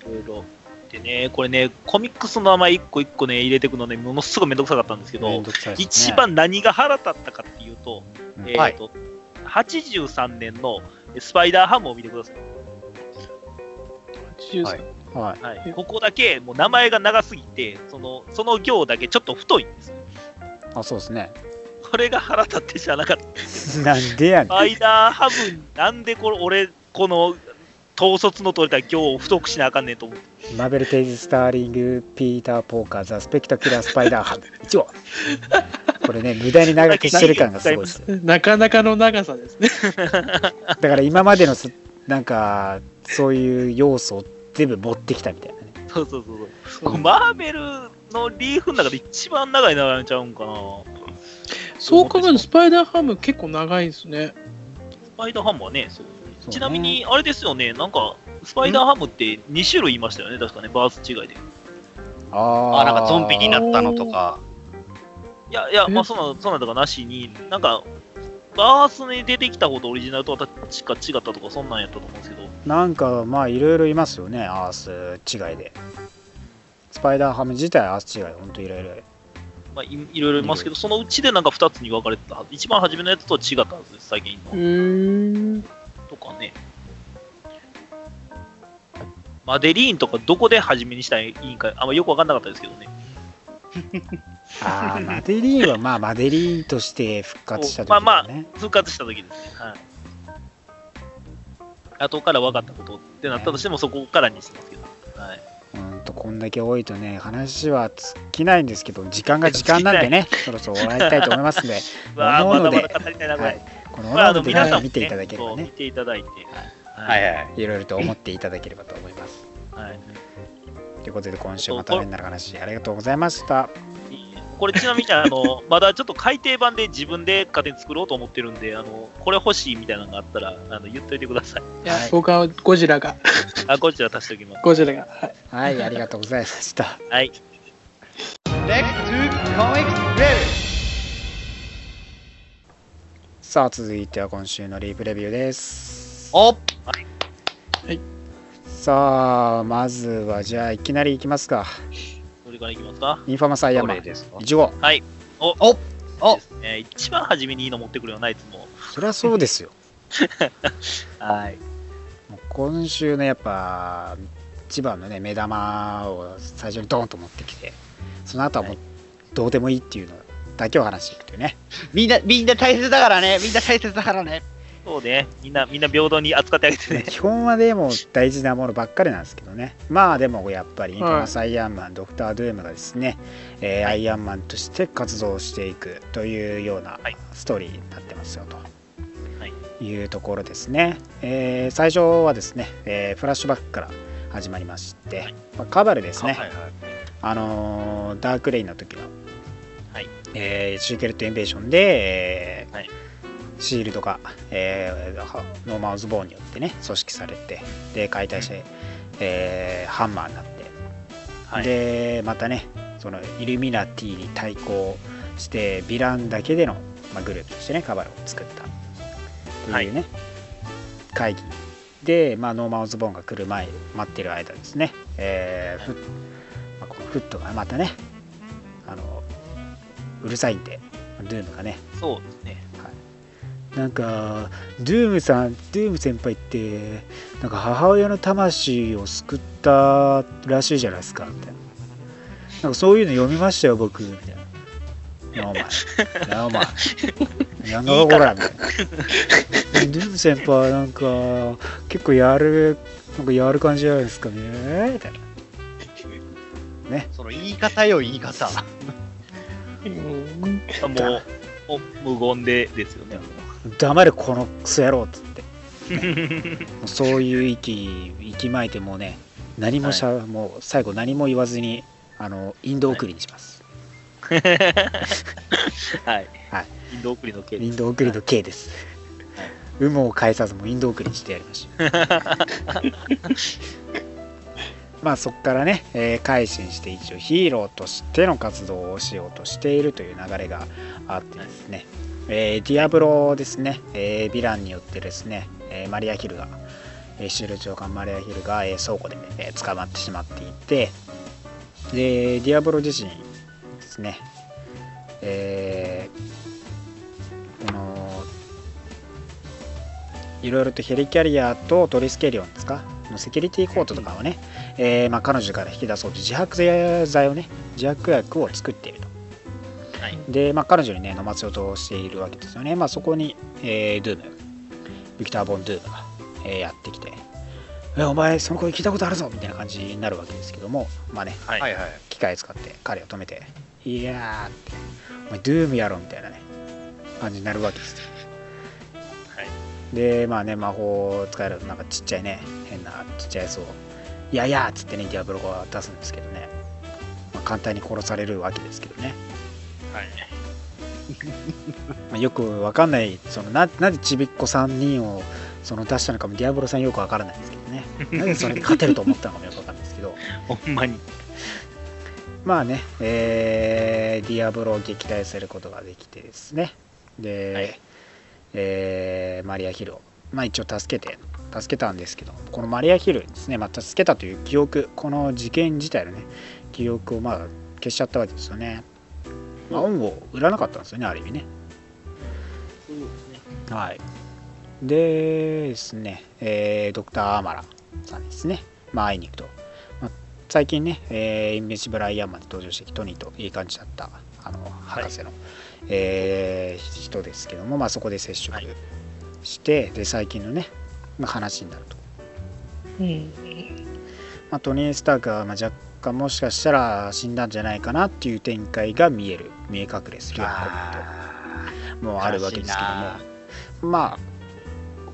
ろいろ。でね、これね、コミックスの名前一個一個ね、入れていくのね、ものすごいめんどくさかったんですけど一番何が腹立ったかっていうと、うんえっ、と、83年のスパイダーハムを見てください。はいはいはい、ここだけもう名前が長すぎて、そのその行だけちょっと太いんですよ。あそうですねこれが腹立って知らなかった。なんでやねんスパイダーハム、なんでこれ、俺、この統率の取れた行を太くしなあかんねんと思って。マーベル・テイズ・スターリング・ピーター・ポーカー・ザ・スペクタキュラー・スパイダーハム1号これね無駄に長くしてる感がすごいですよ なかなかの長さですね。だから今までのすなんかそういう要素を全部持ってきたみたいなねそうそうそうそう。マーベルのリーフの中で一番長い長いんちゃうんかな。そう考えると、スパイダーハム結構長いですね。スパイダーハムはね、そうね。ちなみに、あれですよね、なんか、スパイダーハムって2種類いましたよね、確かね、バース違いで。ああ、なんかゾンビになったのとか。いやいや、えまあ、そんな、そんなんとかなしに、なんか、バースに出てきた方とオリジナルとは確か違ったとか、そんなんやったと思うんですけど、なんかまあいろいろいますよね。アース違いで。スパイダーハム自体アース違いほんといろいろ。まあい、いろいろいますけど、そのうちでなんか2つに分かれてたはず、一番初めのやつとは違ったはずです、最近うの。とかね。マデリーンとかどこで初めにしたらいいんか、あんまよく分かんなかったですけどね。ああ マデリーンはまあマデリーンとして復活した時まあまあ復活した時ですね。はい。後から分かったことってなったとしても、そこからにしてますけど。はい。うんとこんだけ多いとね話は尽きないんですけど時間が時間なんでね そろそろ終わりたいと思います のでわあ、まだまだ語りたいな、これ。はいこのこれあのおので皆さんも、ね、見ていただければそう見ねていただいて、はいはい。いろいろと思っていただければと思いますはいということで今週まためになる話ありがとうございましたこれちなみにあの、まだちょっと改訂版で自分で家電作ろうと思ってるんで、あのこれ欲しいみたいなのがあったらあの言っといてください。いや、はい僕はゴジラが、あ、こちら足しておきます。ゴジラが。はいはいありがとうございましたはい。Next to Comics! さあ続いては今週のリープレビューです。おさあまずはじゃあいきなりいきますか。それからいきますか？インファマサイヤどマン。れですか？1号はい。お。お。お。ね。一番初めにいいの持ってくるよな、いつも。そりゃそうですよ。はい。今週のやっぱ一番のね目玉を最初にドーンと持ってきてその後はもうどうでもいいっていうのだけを話していくというねみんな、みんな大切だからね。みんな大切だからね。そうね。みんな、みんな平等に扱ってあげてね。基本はでも大事なものばっかりなんですけどねまあでもやっぱりインファマサイアンマン、ドクター・ドゥームがですね、えーアイアンマンとして活動していくというようなはいストーリーになってますよと。はいいうところですね、えー最初はですね、えーフラッシュバックから始まりまして、はいまあカバルですね、はいはい。あのーダークレインの時のはい。えーシーケルトインベーションで、えーはい。シールドが、えーはノーマン・オズボーンによってね組織されてで解体して、えーハンマーになって、はい。でまたねそのイルミナティに対抗してヴィランだけでの、まあ、グループとしてねカバルを作った。というね、会議。で、まあ、ノーマン・オズボーンが来る前待ってる間ですね、えーフッまあ、このフットがまたねうるさいんでドゥームがねそうですね。なんかドゥームさんドゥーム先輩ってなんか母親の魂を救ったらしいじゃないですかみたいななんかそういうの読みましたよ僕みたいな。なあお前なあお前なんだこらみたいな。ドゥーム先輩なんか結構やるなんかやる感じじゃないですかねみたいな。その言い方よ、言い方。うんもう、もう無言でですよね。黙れこのクソ野郎っつって。そういう息息巻いてもうね何もしゃ、もう最後何も言わずにあのインド送りにします、はい。はい。インド送りの件インド送りの K です、有無を返さずもうインド送りにしてやりました まあそこからね、えー改心して一応ヒーローとしての活動をしようとしているという流れがあってですね、えーディアブロですね、えーヴィランによってですね、えーマリア・ヒルが、えーシール長官マリア・ヒルが、えー倉庫で、ねえー捕まってしまっていて。でディアブロ自身ですね、えーこのいろいろとヘリキャリアとトリスケリオンですか？セキュリティコートとかをね、えーまあ、彼女から引き出そうと自白剤をね自白薬を作っているとはい。で、まあ、彼女にね飲ませようとしているわけですよね、まあ、そこに、えードゥームビクター・ボン・ドゥームが、えーやってきてえお前その声聞いたことあるぞみたいな感じになるわけですけどもまあねはい。機械使って彼を止めていやーってお前ドゥームやろみたいなね感じになるわけですよはい。でまあね魔法を使えるなんかちっちゃいね変なちっちゃいやつをいやいやっつってねディアブロが出すんですけどね、まあ、簡単に殺されるわけですけどね、はい。まあ、よくわかんないそのななんでちびっこ3人をその出したのかもディアブロさんよくわからないんですけどね。なんでそれに勝てると思ったのかもよくわかんないですけど。ほんまに。まあね、えーディアブロを撃退することができてですね。で、はいえーマリア・ヒルを、まあ、一応助けて助けたんですけどこのマリア・ヒルですね、まあ、助けたという記憶この事件自体のね記憶をまあ消しちゃったわけですよね、まあ、恩を売らなかったんですよねある意味ね。はい。でですね、えードクター・アマラさんですね、まあ、会いに行くと。まあ、最近ね、えーインベンシブル・アイアンマンで登場してきトニーといい感じだったあの博士の、えー人ですけども、まあ、そこで接触はい。して、で最近のね、まあ、話になると。うんまあ、トニー・スタークはまあ若干もしかしたら死んだんじゃないかなっていう展開が見える。見え隠れするようなコメントもあるわけですけども。まあ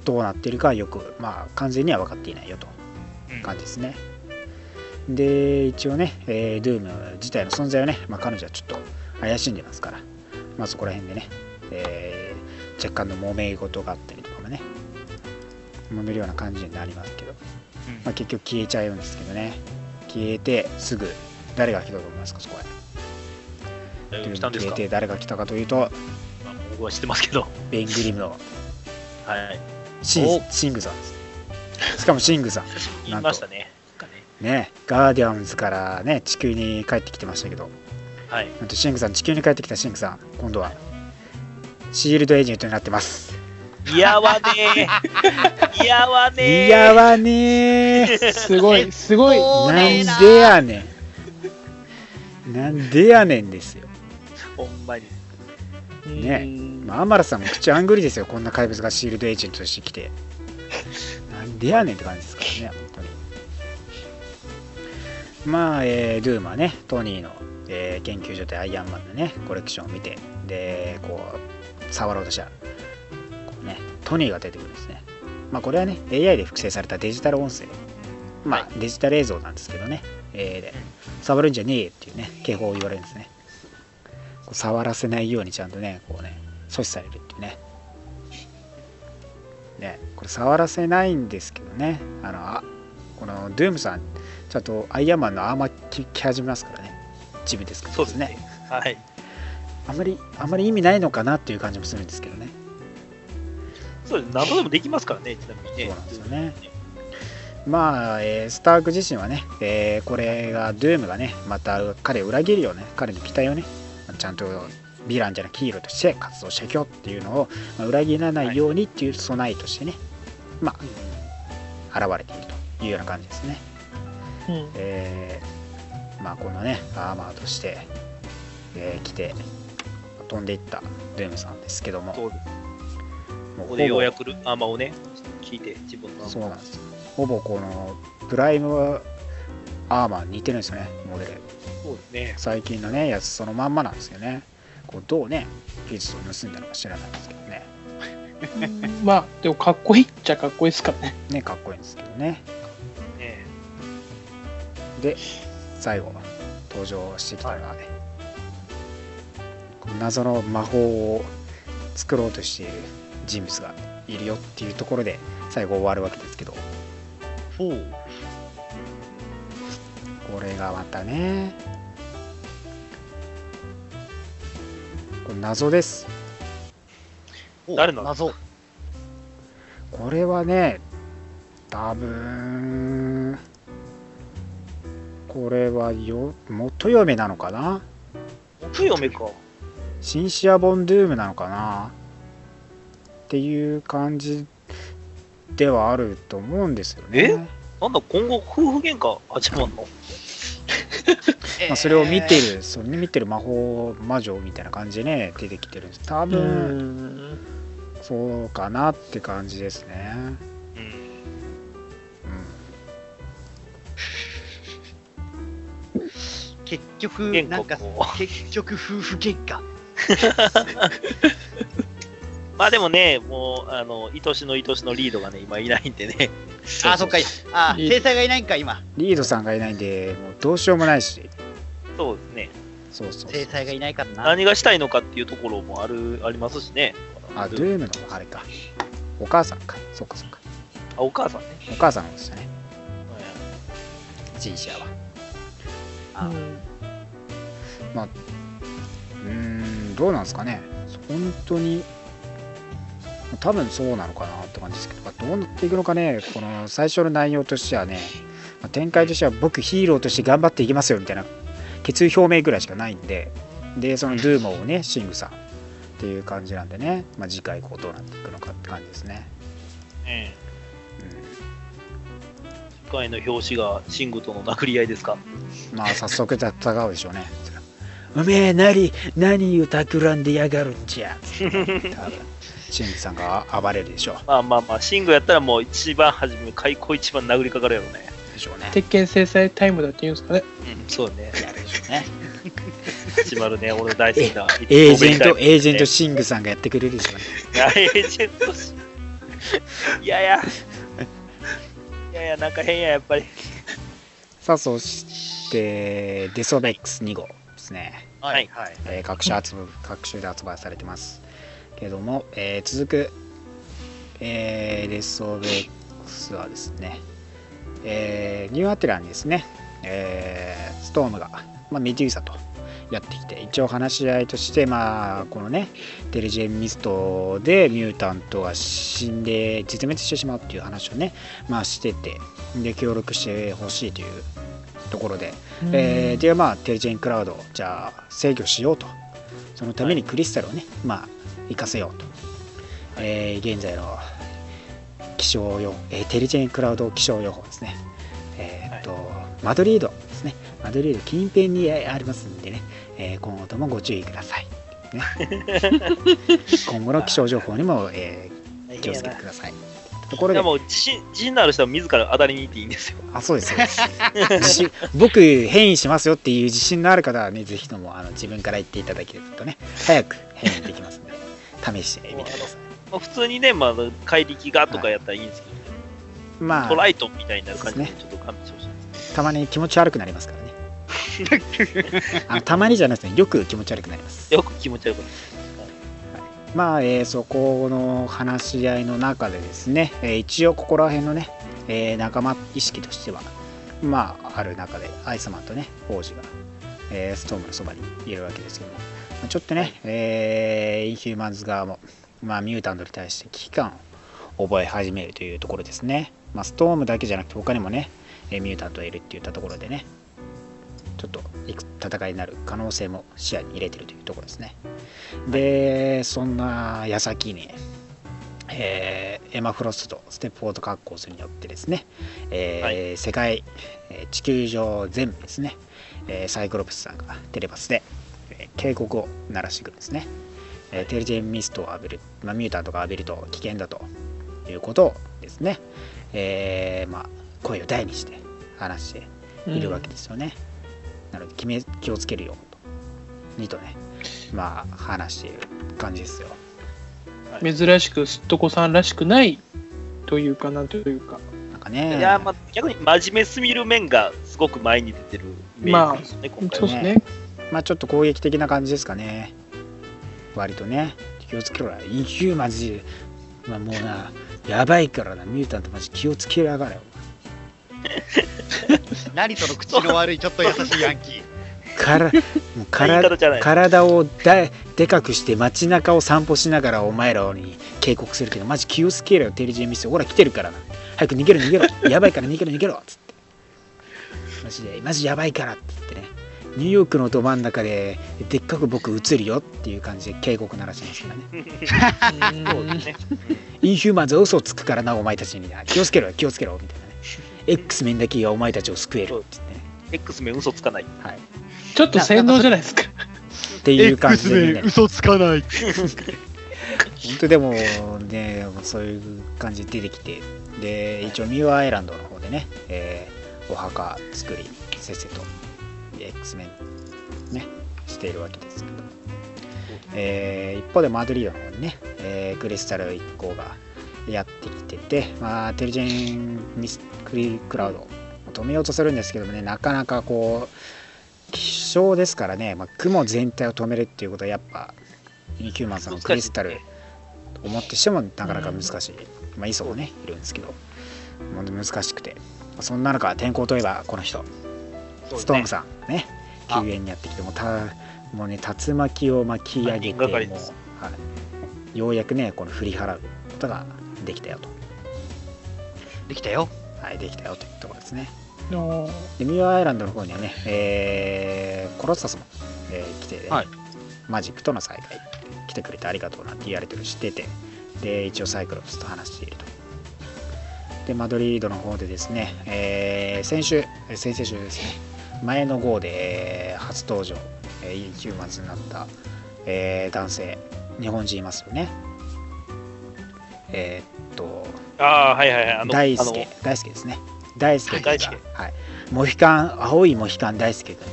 どうなっているかはよく、まあ、完全には分かっていないよと。うん。感じですね。で一応ね、えー、ドゥーム自体の存在をね、まあ、彼女はちょっと怪しんでますから、まあ、そこら辺でね、えー若干の揉め事があったりとかもね揉めるような感じになりますけど、うん。まあ、結局消えちゃうんですけどね。消えてすぐ誰が来たと思いますかそこへ消えて誰が来たかというとまあ僕は知ってますけど。ベングリムのはい。シンお。シングさんです。しかもシングさん。言いましたね。ねガーディアンズからね地球に帰ってきてましたけどはい。なんとシングさん地球に帰ってきたシングさん今度はシールドエージェントになってます。いやわねー。いやわねー。いやわねー。すごい、すごい。なんでやねん。なんでやねんですよ。ほんまに。ね。うん。まあ、アマラさんも口あんぐりですよ。こんな怪物がシールドエージェントとしてきて。なんでやねんって感じですからね本当に。まあ、えードゥームはね。トニーの、えー研究所でアイアンマンのねコレクションを見てでこう触ろうとしたらこうねトニーが出てくるんですね。まあこれはね AI で複製されたデジタル音声。まあ、デジタル映像なんですけどね、えーで。触るんじゃねえっていうね警報を言われるんですね。う触らせないようにちゃんとねこうね阻止されるっていうね。ねこれ触らせないんですけどね。あのあこのドゥームさんちゃんとアイアンマンのアーマー着着始めますからねですか？らそうですね。はい。あまりあまり意味ないのかなっていう感じもするんですけどね。そうです。何度でもできますからね、ちなみにね。そうなんですよね。まあ、えースターク自身はね、えーこれがドゥームがねまた彼を裏切るよね彼の期待をねちゃんとヴィランじゃなくヒーローとして活動していくよっていうのを、まあ裏切らないようにっていう備えとしてね、まあ現れているというような感じですね、うん。えーまあこのねアーマーとして、えー来て飛んでいったドゥームさんですけども。ここでようやくルアーマーをね、聞いて、自分の。そうなんです。よほぼこのプライムアーマーに似てるんですよねモデル。そうですね。最近のねやつそのまんまなんですよね。こうどうね技術を盗んだのか知らないんですけどね。まあ、でもかっこいいっちゃかっこいいですからね。ねかっこいいんですけどね。ね。で最後登場してきたのがね、この謎の魔法を作ろうとしている人物がいるよっていうところで最後終わるわけですけどほう。これがまたねこれ謎ですお誰なん謎。これはね多分これはよ元嫁なのかな？元嫁か。シンシア・ボンドゥームなのかな？っていう感じではあると思うんですよね。なんだ、今後、夫婦喧嘩始まんの？まあ、それを見てる、それ見てる魔法魔女みたいな感じでね、出てきてるんです。多う分、ん。そうかなって感じですね。結局、喧なんか結局夫婦喧嘩。まあでもね、もう、あの、愛しの愛しのリードがね、今いないんでね。あ、そっか。あ、制裁がいないんか、今。リードさんがいないんで、もうどうしようもないし、そうですね。そうそう制裁がいないからな。何がしたいのかっていうところもある、ありますしね。あ、ドゥームのあれか。お母さんか。そっかそっか。あ、お母さんね。お母さんのですよね。はいジンシアは。あうーん、どうなんですかね。本当に、多分そうなのかなって感じですけど、まあどうなっていくのかね、この最初の内容としてはね、まあ展開としては僕ヒーローとして頑張っていきますよみたいな決意表明ぐらいしかないんで、で、そのドゥーモをね、シングさんっていう感じなんでね、まあ、次回こうどうなっていくのかって感じですね。回の表紙がシングとの殴り合いですか？ん、まあ早速戦うでしょうね。おめえ何、何を企んでやがるんじゃ？多分シングさんが暴れるでしょう。まあまあまあ、シングやったらもう一番初め、開口一番殴りかかるやろね。でしょうね。鉄拳制裁タイムだって言うんですかね。うん、そうね。やるでしょうね。始まるね、俺大好きな。エージェント、エージェントト。シングさんがやってくれるでしょうね。いや、エージェントし。いやいや。いやなんか変や、やっぱり。さあ、そして、デソベックス2号ですね。はいはい。えー各種発売各種で発売されてますけども、えー続く、えーデソベックスはですね、えーニューアテラにですね、えーストームが、まあ、メデューサとやってきて一応話し合いとしてまあこのねデルジェンミストでミュータントが死んで絶滅してしまうっていう話をねまあしてて。で協力してほしいというところで。えーでまあテレジェンクラウドをじゃあ制御しようと。そのためにクリスタルをね、まあ活かせようと、えー現在の気象予報、えーテレジェンクラウド気象予報ですね。えーっと、マドリードですね。マドリード近辺にえーありますんでね、えー今後ともご注意ください、ね、今後の気象情報にも、えー気をつけてくださいところでもう自信、自信のある人は自ら当たりに行っていいんですよ。あ、そうです。自信 僕、変異しますよっていう自信のある方はね、ぜひともあの自分から言っていただけるとね、早く変異できますので、試してみてくださまあ、普通にね、まあ、怪力がとかやったらいいんですけど、い。まあ、トライトンみたいになる感じで、ちょっと勘弁してほしいです。たまに気持ち悪くなりますからね。あのたまにじゃなくてよく気持ち悪くなります。よく気持ち悪くなる。まあ、えーそこの話し合いの中でですね、えー一応ここら辺のね、えー仲間意識としてはまあある中でアイスマンとね王子が、えーストームのそばにいるわけですけども、まあちょっとね、えーインヒューマンズ側も、まあ、ミュータントに対して危機感を覚え始めるというところですね、まあ、ストームだけじゃなくて他にもね、えーミュータントがいるって言ったところでねちょっといく戦いになる可能性も視野に入れてるというところですね。で、そんな矢先に、えーエマ・フロストとステップフォード格好するによってですね、えーは世界、えー地球上全部ですね、えーサイクロプスさんがテレパスで、えー警告を鳴らしてくるんですね。えーテレジェンミストを浴びる、まあ、ミュータントが浴びると危険だということをですね、えーまあ、声を大にして話しているわけですよね。なので決め気をつけるよと。にとね、まあ話している感じですよ。珍しくすっとこさんらしくないというかなんというかなんかね、いや、まあ、逆に真面目すぎる面がすごく前に出てるイメージですね、今回は。そうですねまあちょっと攻撃的な感じですかね。割とね、気をつけろよ。インヒューマンズ、まあ、もうな、やばいからな、ミュータントマジ気をつけやがれよ。何その口の悪いちょっと優しいヤンキー。からから。体をだでかくして街中を散歩しながらお前らに警告するけどマジ気をつけろよテレジェンミスほら来てるからな。早く逃げろ逃げろ。やばいから逃げろ逃げろ。っつってマジでマジやばいからって言ってね。ニューヨークのど真ん中ででっかく僕映るよっていう感じで警告鳴らしますからね。そうですね。インヒューマンズは嘘をつくからなお前たちに。な気をつけろよ気をつけろみたいなね X メンだけがお前たちを救える。って言ってね。X メン嘘つかない。はい。ちょっと洗脳じゃないですか。っていう感じでみんなに嘘つかない。本当でもねそういう感じで出てきて。で一応ミューアイランドの方でね、えーお墓作りせっせと X メンねしているわけですけど、えー一方でマドリードの方にね、えークリスタル一行がやってきてて、まあ、テリジェンミスクリクラウドを止めようとするんですけどもねなかなかこう気象ですからね、まあ、雲全体を止めるっていうことはやっぱインキューマンさんのクリスタル思ってしてもなかなか難しい、まあ、イソもねいるんですけど難しくて。そんな中天候といえばこの人、ストームさんね。あ。救援にやってきてもうたもうね竜巻を巻き上げてもう、はい、ようやくねこの振り払うことができたよと。できたよ。はいできたよというところですね。のでミューアイランドの方にはね、えーコロッサスも、えー来て、ねはい。マジックとの再会。来てくれてありがとうなんて言われてる知ってて。で一応サイクロプスと話していると。でマドリードの方でですね、えー先週えー先々週ですね。前の号でえー初登場、えー、ヒューマンズになった、えー男性。日本人いますよねえーっとああ、はいはいはい。大輔大輔ですね大輔君が大輔はいモヒカン青いモヒカン大輔君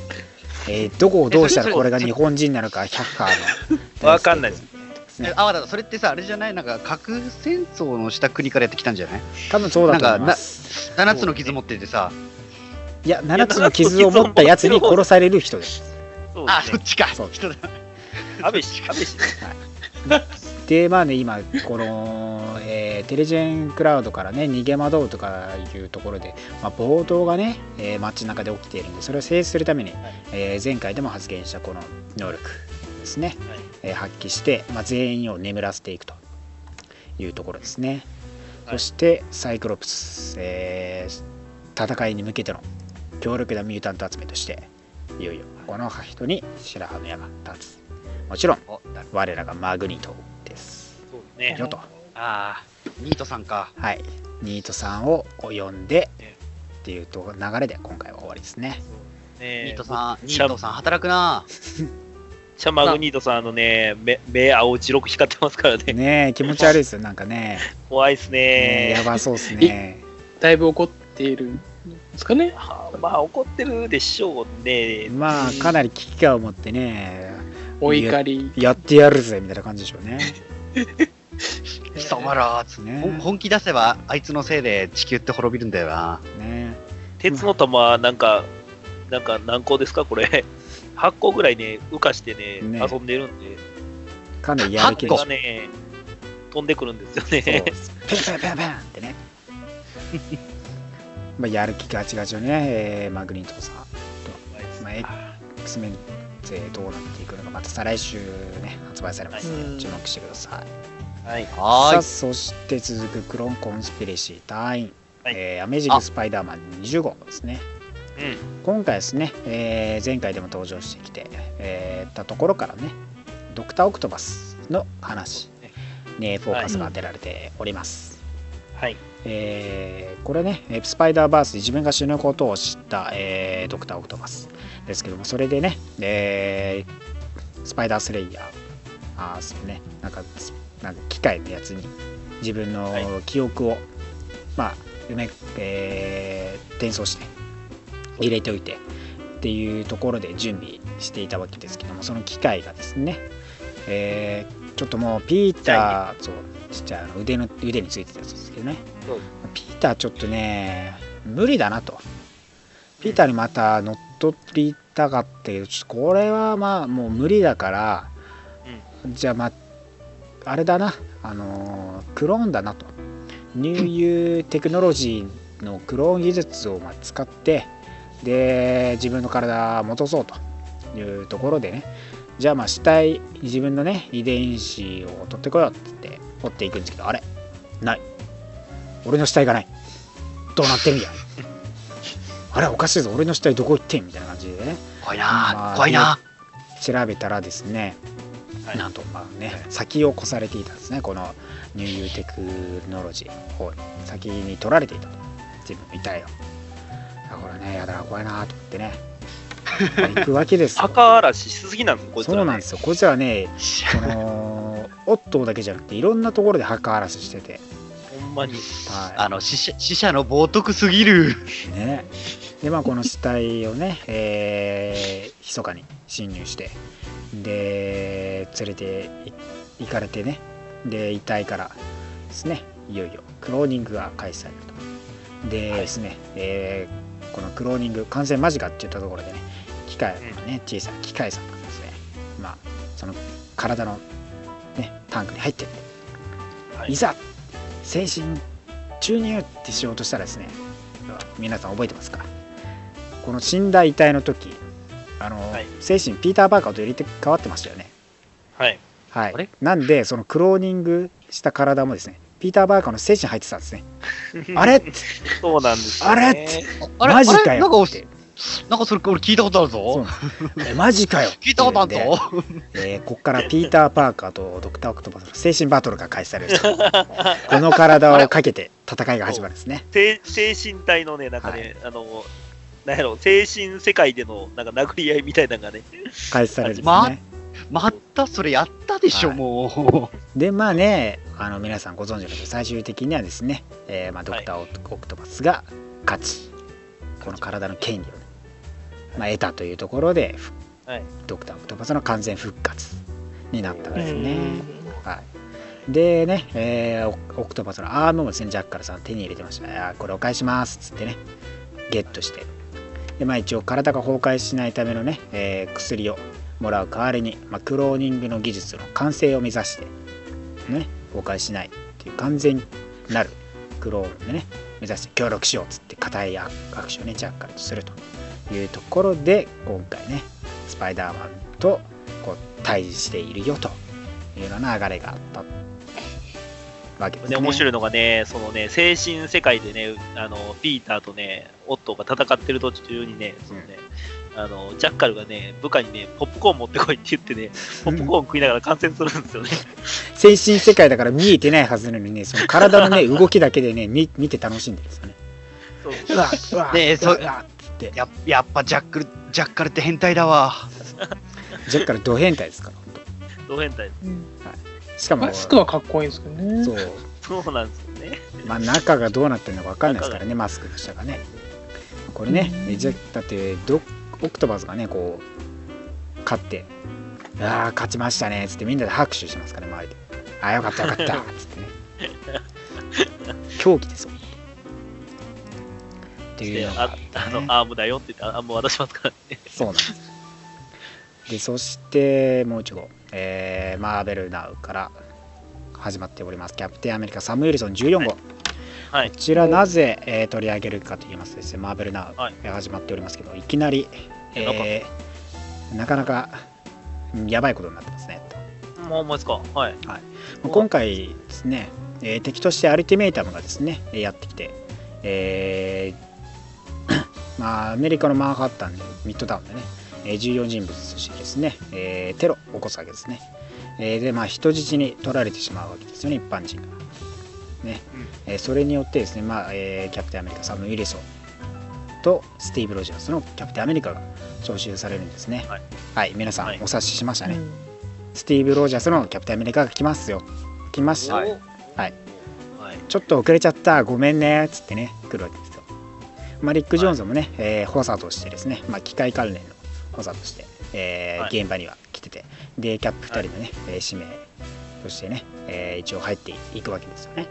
えーどこをどうしたらこれが日本人なのか100カーのわかんないですねあ、わかった。それってさ、あれじゃない？なんか、核戦争のした国からやってきたんじゃない？多分そうだと思います7つの傷持っててさ。いや7つの傷を持ったやつに殺される人ですあ、そうですね。そっちか。そう人だ。安倍氏、安倍氏。でまあね今この、えーテレジェンクラウドからね逃げ惑うとかいうところで、まあ、暴動がね、えー街中で起きているんでそれを制止するために、えー前回でも発言したこの能力ですね、えー発揮して、まあ、全員を眠らせていくというところですね、はい。そしてサイクロプス、えー戦いに向けての強力なミュータント集めとしていよいよこの人に白羽の矢が立つ。もちろん我らがマグニートね。よとああ、ニートさんか。はいニートさんを呼んでえっていうと流れで今回は終わりですねねニートさん、ニシャートさん働くな。シャマグニートさん、あ のね、目、目青白く光ってますからね。ねえ気持ち悪いですよなんかね 怖いですねや。ばそうですねだいぶ怒っているんですかね？はまあ、怒ってるでしょうね。まあかなり危機感を持ってねお怒り。やってやるぜみたいな感じでしょうね 貴様ら、つね。本気出せば、あいつのせいで地球って滅びるんだよな。ね。鉄の玉、なんか、なんか何個ですか、これ。8個ぐらいね、浮かしてね、ね。遊んでるんで、かなりやる気がね、飛んでくるんですよね。ペンペンペンペンってね。まあやる気ガチガチのね、えーマグニートさんと、まあ、X メン勢どうなっていくのかまた再来週ね発売されますのはい。で注目してくださいはい。さあ。そして続くクローンコンスピレシー隊員、はいえーアメージングスパイダーマン20号ですねうん。今回ですね、えー前回でも登場してきて、えーたところからねドクター・オクトバスの話にフォーカスが当てられております、はい。えーこれねえースパイダーバースで自分が死ぬことを知った、えードクター・オクトバスですけどもそれでね、えースパイダースレイヤーあーそうねなんかスなんか機械のやつに自分のはい。記憶を、まあ埋め、えー転送して入れておいてっていうところで準備していたわけですけどもその機械がですね、えーちょっともうピーターそうちっちゃい腕の腕についてたやつですけどね。そうピーターちょっとね無理だなと。ピーターにまた乗っ取りたかったけどこれはまあもう無理だから、じゃあまああれだな。あのークローンだなと。ニューユーテクノロジーのクローン技術をまあ使ってで自分の体を戻そうと。いうところでね。じゃあまあ死体自分のね遺伝子を取ってこようって言って取っていくんですけどあれない。俺の死体がない。どうなってるんや。あれおかしいぞ。俺の死体どこ行ってん？みたいな感じでね。怖いまあ怖いな調べたらですね、はいなんとまあね先を越されていたんですねこのニューユーテクノロジー方に先に取られていたと。自分の遺体を。だからねやだな怖いなと思ってね。行くわけですよ。赤嵐しすぎなんです、こいつら、ね。そうなんですよ。こいつらねそのオットーだけじゃなくていろんなところで墓荒らししてて、ほんまに。はあの死者死者の冒涜すぎる。いね、でまあこの死体をね、えー、密かに侵入してで連れてい行かれてね。で遺体からですね。いよいよクローニングが開始されると。ではいですね、えーこのクローニング完成間近っていったところでね機械のね小さな機械さんがですねまあその体のねタンクに入ってってはい。いざ精神注入ってしようとしたらですね皆さん覚えてますか？この死んだ遺体の時あの、はい。精神ピーター・バーカーと入れて変わってましたよね。はい。はい。あれ？なんでそのクローニングした体もですねピーター・バーカーの精神入ってたんですね。あれ？ってそうなんですよ、ね。あれ？マジかよ。あれ？なんかってなんかそれ俺聞いたことあるぞ。えマジかよ。聞いたことあるぞ。でえーこっからピーター・パーカーとドクター・オクトパスの精神バトルが開始される この体をかけて戦いが始まるんですね。精精神体のね、なんかね、あの、なんやろ、精神世界でのなんか殴り合いみたいなのがね、開始されるんですね、ままたそれやったでしょ、はい。もう。でまあねあの皆さんご存知のと最終的にはですね、えーまあ、ドクターオク・オクトパスが勝ち。この体の権利をね、まあ、得たというところで、ふはい。ドクターオクトパスの完全復活になったんですね、うん。はい、でね、えーオオクトパスのアームもですねジャッカルさん手に入れてました。これお返しします。っつってねゲットしてでまあ一応体が崩壊しないためのね、えー薬をもらう代わりに、まあ、クローニングの技術の完成を目指してね崩壊しないっていう完全なるクローンでね目指して協力しようっつって固い握手をねジャッカルとするというところで今回ねスパイダーマンとこう対峙しているよというような流れがあったわけですね。ね面白いのがね、そのね、精神世界でね、あの、ピーターとね、オットーが戦ってる途中にね、そのね、あの、ジャッカルがね、部下にね、ポップコーン持ってこいって言ってね、ポップコーン食いながら観戦するんですよね。精神世界だから見えてないはずなのにねその体のね 動きだけでね見見て楽しんでるんですよね。そううわうわねえそううわっつってややっぱジャックルジャッカルって変態だわジャッカルド変態ですか？ら本同変態。当しかもマスクはかっこいいんですけどね。そうそうなんですよね。まあ、中がどうなってるのか分かんないですからね、マスクの下がね。これね、うんじゃだってド、オクトバスがね、こう、勝って、ああ、勝ちましたねっつって、みんなで拍手しますから、周りで。ああ、よかった、よかったっ つってね。狂気ですよ。っていうのがああの、アームだよって言って、アーム渡しますからね。そうなんです。で、そしてもう一個、えーマーベルナウから始まっております。キャプテンアメリカサム・ウィルソン14号。はいこ。ちらなぜ、えー取り上げるかと言いますとですね、マーベルナウ、始まっておりますけど、いきなり、えーなかなかうんやばいことになってますね。もうほんまですか。はい。今回ですね、えー敵としてアルティメイタムがですね、えーやってきて、えー まあ、アメリカのマンハッタンでミッドタウンでね、えー重要人物としてですね、えーテロを起こすわけですね。えーで、まあ、人質に取られてしまうわけですよね、一般人が。ねえーそれによってですね、まあえーキャプテンアメリカサム・ウィリソンとスティーブ・ロジャースのキャプテンアメリカが招集されるんですね。はい、はい皆さん、はいお察ししましたね。うんスティーブ・ロジャースのキャプテンアメリカが来ますよ。来ました。はいはい。はい。はい。ちょっと遅れちゃった、ごめんねっつってね、来るわけですよ。まあ、リック・ジョーンズもね、えー補佐としてですね、まあ、機械関連の補佐として、えーはい現場には来てて、で、キャップ2人のね、えー指名としてね、えー一応入っていくわけですよね。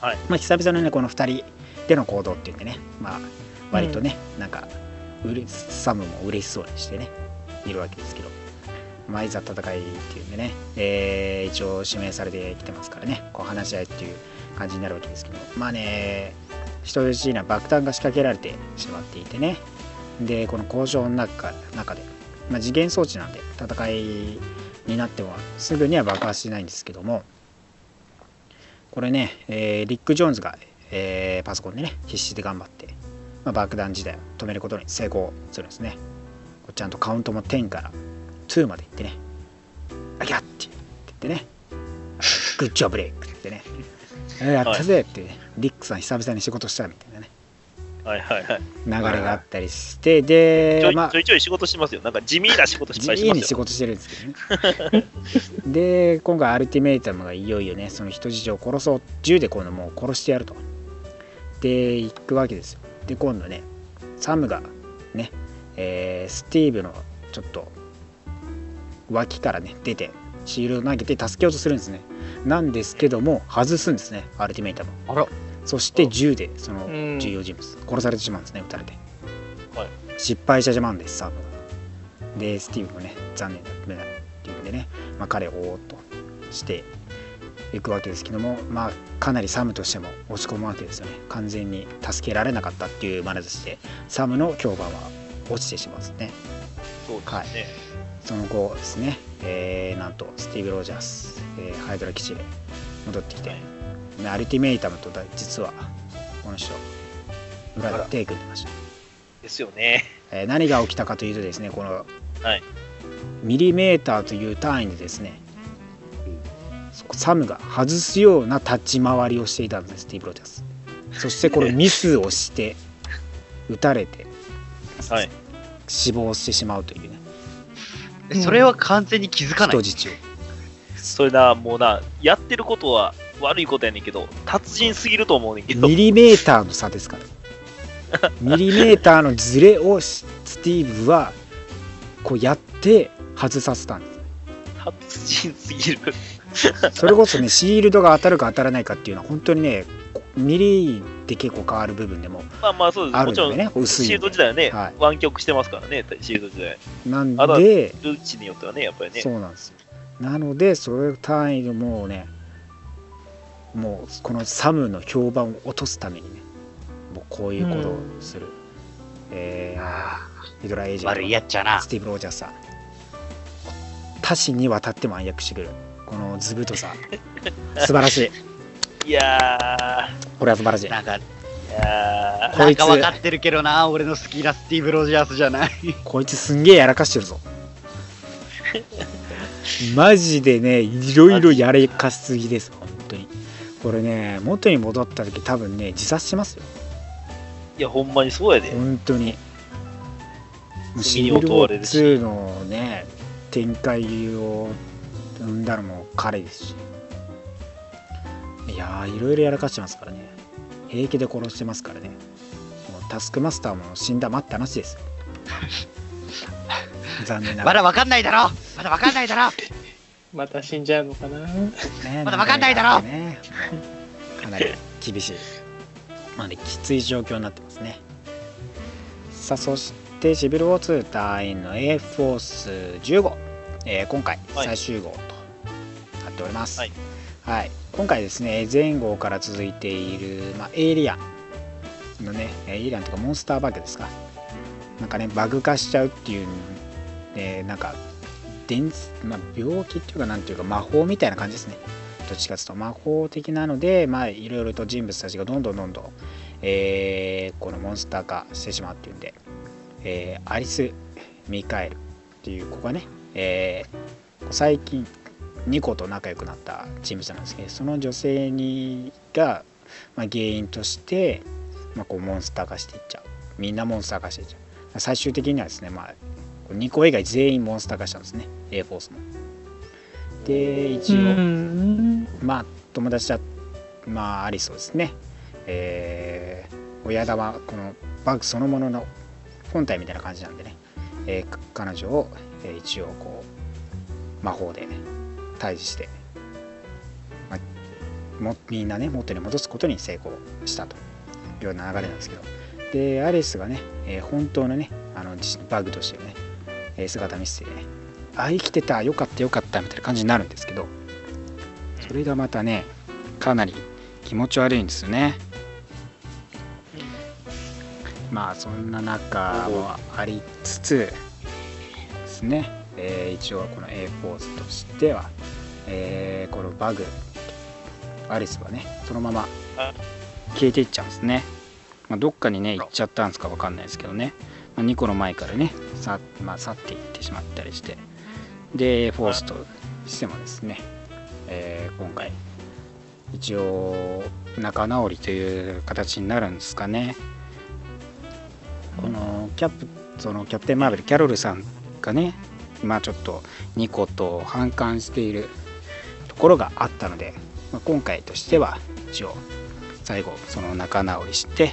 はい。まあ、久々のね、この2人での行動っていうんでね、まあ、割とね、なんか、うれサムも嬉しそうにしてね、いるわけですけど、まあ、いざ戦いっていうんでね、えー一応指名されてきてますからね、こう話し合いっていう感じになるわけですけど、まあね、人質には爆弾が仕掛けられてしまっていてね、で、この交渉の中中で、まあ、次元装置なんで、戦いになってもすぐには爆発しないんですけども、これね、えーリック・ジョーンズが、えーパソコンでね、必死で頑張って、まあ、爆弾自体を止めることに成功するんですね。ちゃんとカウントも10から2までいってね、あぎゃって言ってね、グッジョブレイクってね、えーやったぜって、ねリックさん久々に仕事したみたいなね、はい。はい。はい。流れがあったりして、でちょ、いまあちょ、いちょい仕事してますよ。なんか地味な仕事し自由に仕ますよ。事してるんですけどね で今回アルティメイタムがいよいよねその人質を殺そう銃で今度もう殺してやるとで行くわけですよで今度ねサムがね、えースティーブのちょっと脇からね出てシールド投げて助けようとするんですねなんですけども外すんですねアルティメイタムあら、そして銃でそのうん。重要人物殺されてしまうんですね撃たれて、はい。失敗してしまうんですサムがでスティーブもね残念だめだっていうんでね、まあ、彼をおーっとしていくわけですけどもまあかなりサムとしても落ち込むわけですよね。完全に助けられなかったっていうまなざしでサムの評判は落ちてしまうんですね。そうですね。その後ですね、えーなんとスティーブ・ロジャース、えーハイドラ基地で戻ってきて、はいでアルティメイタムとだ実はこの人裏で手組んでました、ですよね。えー何が起きたかというとですねこのはい。ミリメーターという単位でですねサムが外すような立ち回りをしていたんですスティーブ・ロジャースそしてこれミスをして 撃たれてはい。死亡してしまうというねえそれは完全に気づかない人。質をそれな、もうな、やってることは悪いことやねんけど、達人すぎると思うねんけど、ミリメーターの差ですから。ミリメーターのズレをスティーブはこうやって外させたんです。達人すぎる。それこそね、シールドが当たるか当たらないかっていうのは本当にね、ミリで結構変わる部分でもまあまあそうです。あもちろん、ね、薄いシールド自体はね、はい湾曲してますからね、シールド自体。なんで、ルーチによってはね、やっぱりね。そうなんですよ。なので、それ単位でもうね、もうこのサムの評判を落とすためにね、もうこういうことをする、えーあヒドラエージェントー悪いやっちゃな。ス。ティーブ・ロジャースさん。多子にわたっても暗躍してくる。この図太さ。素晴らしい。いやこれは素晴らしい。なんか、ー、いやこいつ分かってるけどな、俺の好きなスティーブ・ロジャースじゃない。こいつすんげえやらかしてるぞ。マジでねいろいろやらかしすぎですこれね元に戻った時多分ね自殺しますよ。ーいや、ほんまにそうやで。本当に。シビルウォー問われるし2のね展開を生んだのも彼ですし。いやーいろいろやらかしてますからね。平気で殺してますからね。もうタスクマスターも死んだ待ったなしですよ。残念ながら、まだ分かんないだろ。まだ分かんないだろまた死んじゃうのかな。ね、まだわかんないだろ。ね、かなり厳しい。まあねきつい状況になってますね。さあそしてシビルウォー2隊員の A フォース15、えー今回はい。最終号となっております、はい。はい。今回ですね前号から続いている、まあ、エイリアンのねエイリアンとかモンスターバグですか。なんかねバグ化しちゃうっていう、えーなんか伝まあ、病気っていうかなんていうか魔法みたいな感じですね。どっちかというと魔法的なのでまあいろいろと人物たちがどんどんどんどん、えーこのモンスター化してしまうっていうんで、えーアリス・ミカエルっていう子がね、えー最近ニコと仲良くなった人物なんですけどその女性にが、まあ、原因として、まあ、こうモンスター化していっちゃう。みんなモンスター化していっちゃう。最終的にはですね、まあ、ニコ以外全員モンスター化したんですね。A フォースもで一応、うん。まあ友達だまあアリスをですね。えー親玉このバグそのものの本体みたいな感じなんでね、えーか彼女を、えー一応こう魔法で退治して、まあもみんなね元に戻すことに成功したと。いうような流れなんですけど。でアリスがね、えー本当のねあの実バグとしてね、えー姿見せてねあ生きてたよかったよかったみたいな感じになるんですけどそれがまたねかなり気持ち悪いんですよね。まあそんな中もありつつですね、えー一応この A ポーズとしては、えーこのバグアリスはねそのままあ。消えていっちゃうんですね、まあ、どっかにね行っちゃったんですかわかんないですけどね、まあ、2個の前からねさ、まあ、去っていってしまったりしてでフォースとしてもですね、えー今回一応仲直りという形になるんですかね。このキャプそのキャプテン・マーベルキャロルさんがねまあちょっとニコと反感しているところがあったので、まあ、今回としては一応最後その仲直りして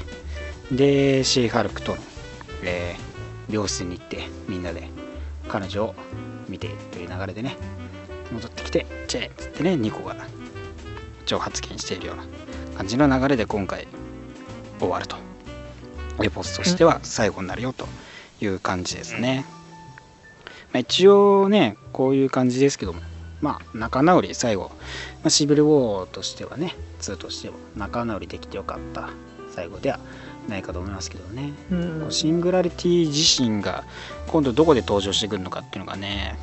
でシー・ハルクとの、えー病室に行ってみんなで彼女を見ているという流れでね戻ってきてチェーっつってねニコが挑発言しているような感じの流れで今回終わると。エポスとしては最後になるよという感じですね、まあ、一応ねこういう感じですけどもまあ仲直り最後、まあ、シビルウォーとしてはね2としても仲直りできてよかった最後ではないかと思いますけどねうんシングラリティ自身が今度どこで登場してくるのかっていうのがね、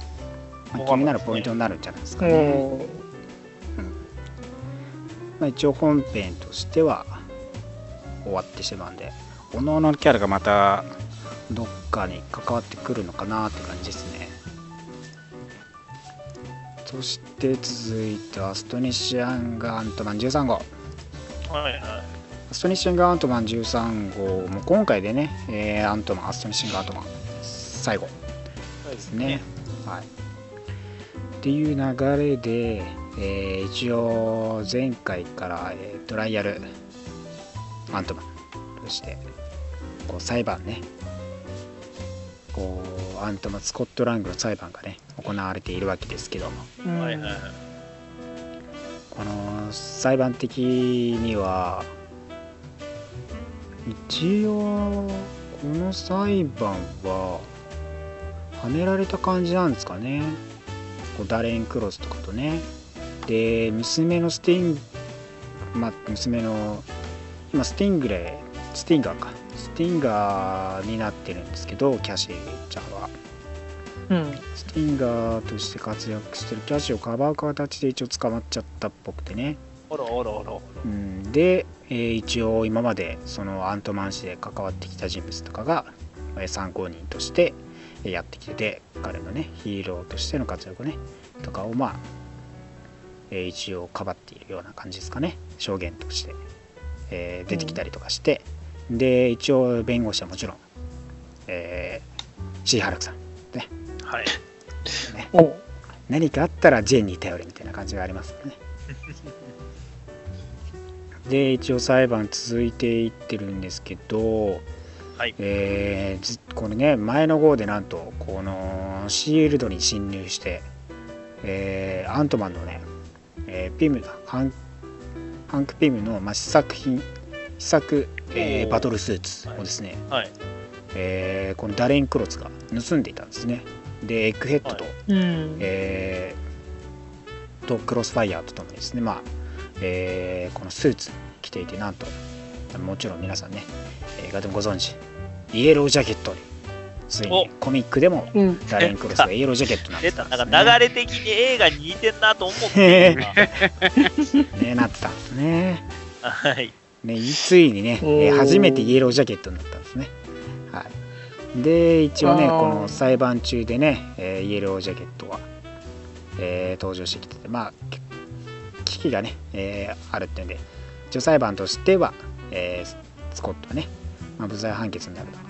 まあ気になるポイントになるんじゃないですかね。もまあ、一応本編としては終わってしまうんで、おのおののキャラがまたどっかに関わってくるのかなって感じですね。そして続いてアストニッシュアンガアントマン13号。はいはい。アストニッシンアントマン13号も今回でね、えーアントマン、アストニッシンアントマン最後ですね。はい、っていう流れで、えー一応前回から、えートライアルアントマンとしてこう裁判ねこうアントマンスコットラングの裁判がね行われているわけですけどもうんはいはいはい。この裁判的には一応この裁判ははめられた感じなんですかね。こうダレン・クロスとかとね。で娘のスティンまあ娘の今スティングレイスティンガーか。スティンガーになってるんですけどキャシーちゃんは。うん。スティンガーとして活躍してるキャシーをかばう形で一応捕まっちゃったっぽくてね。あらあらあら。うん、で、えー一応今までそのアントマン誌で関わってきた人物とかが、えー参考人としてえーやってきてて彼のねヒーローとしての活躍ねとかをまあ、えー一応かばっているような感じですかね。証言として、えー出てきたりとかして、で一応弁護士はもちろん、えーシーハルクさん。はい。ね。お何かあったらジェンに頼れみたいな感じがありますよね。で一応裁判続いていってるんですけど、はいえーずこれね前の号でなんとこのシールドに侵入して、えーアントマンのね、えーピムハンハンク・ピムの、まあ、試作品試作、えーバトルスーツをですね、はい。えーこのダレン・クロスが盗んでいたんですねでエッグヘッドと、うん。えーとクロスファイヤーとともにですねまあ、えーこのスーツ着ていてなんともちろん皆さんね映画でもご存知イエロージャケット。についにコミックでもうん。ダレン・クロスがイエロージャケットになって出た。たんです、ね、なんか流れ的に映画に似てんなと思って今。ねなってたんですね。はい。ねついにね、初めてイエロージャケットになったんですね。はい。で一応ねこの裁判中でね、えーイエロージャケットは、えー登場してきててまあ危機がね、えーあるっていうんで一応裁判としては、えースコットはね、まあ、無罪判決になるだろ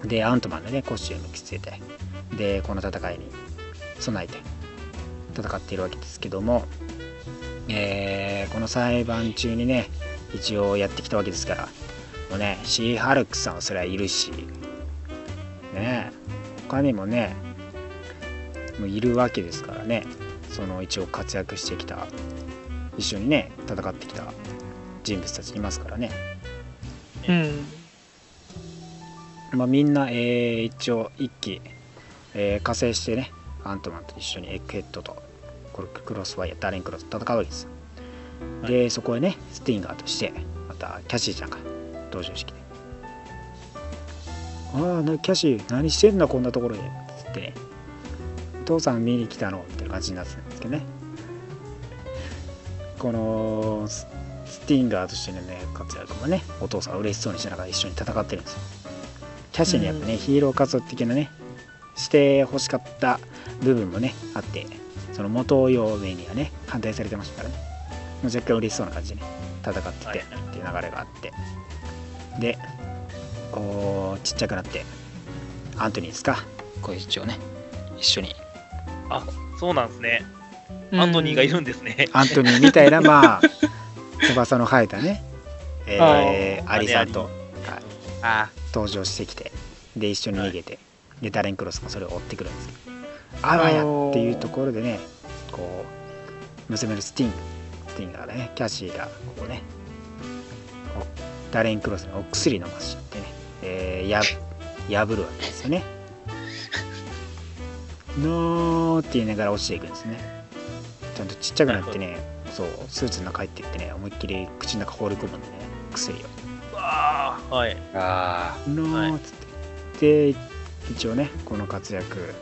うと。でアントマンのねコスチューム着せてでこの戦いに備えて戦っているわけですけども、えーこの裁判中にね一応やってきたわけですからもうねシー・ハルクさんはそれはいるしね他にもねもういるわけですからね。その一応活躍してきた一緒にね戦ってきた人物たちいますからね。うん。まあ、みんな、えー一応一機、えー加勢してねアントマンと一緒にエッグヘッドとクロスファイアダーレンクロスと戦うわけですよ。でそこへねスティンガーとしてまたキャシーちゃんが登場してきて「ああなキャシー何してんだこんなところで」つってね「お父さん見に来たの」みたいな感じになってたんですけどね。このススティンガーとしてのね活躍もねお父さん嬉しそうにしながら一緒に戦ってるんですよ。キャシーにやっぱね、ヒーロー活動的なねして欲しかった部分もねあってその元嫁にはね反対されてましたからね。もう若干嬉しそうな感じでね戦っててはいっていう流れがあって。でこうちっちゃくなってアントニーですか？こう一応ね一緒に。そうなんですね。アントニーがいるんですね。アントニーみたいなまあ 翼の生えたね、えーアリさんと、姉はい。あ登場してきて。で一緒に逃げて、でダレン・クロスがそれを追ってくるんです。けどあわやっていうところでねこう娘のスティン。スティンガーでね。キャシーがこうね。こうダレン・クロスにお薬飲ましってね、えーや破るわけですよね。のーって言いながら落ちていくんですね。ちゃんとちっちゃくなってねそうスーツの中入っていってね思いっきり口の中放り込むんでね薬を。ああ、はい。あのーっつって、で一応ねこの活躍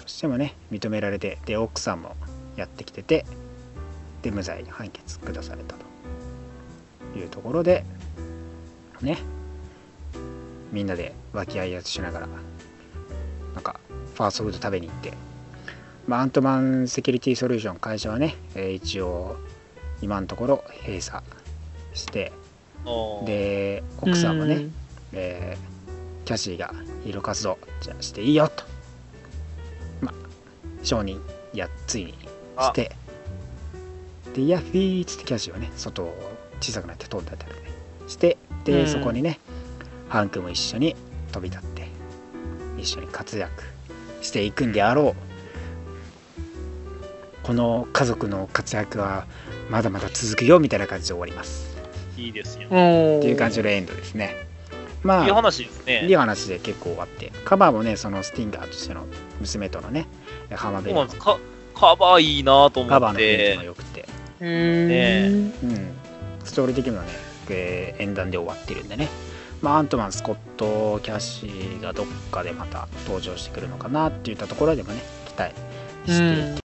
としてもね認められてで奥さんもやってきててで無罪判決下されたと。いうところでねみんなで和気あいあいとしながらなんかファーストフード食べに行って、まあ、アントマンセキュリティソリューション会社はね、えー一応今のところ閉鎖してで奥さんもね、うん。えーキャシーがヒーロー活動じゃあしていいよと、まあ、承認やついにして。でヤッフィーっつってキャシーはね外を小さくなって飛んだりね。してで、うん。そこにねハンクも一緒に飛び立って一緒に活躍していくんであろうこの家族の活躍はまだまだ続くよみたいな感じで終わりますいいですよ。うん。っていう感じのエンドですねまあいい話ですね。いい話で結構終わってカバーもねそのスティンガーとしての娘とのね浜辺のそうなんです。かカバーいいなと思カバーのっ雰囲気もて。良くて、うん。ねうん、ストーリー的にはね、えー演談で終わってるんでね、まあ、アントマンスコットキャッシーがどっかでまた登場してくるのかなっていったところでもね期待していて、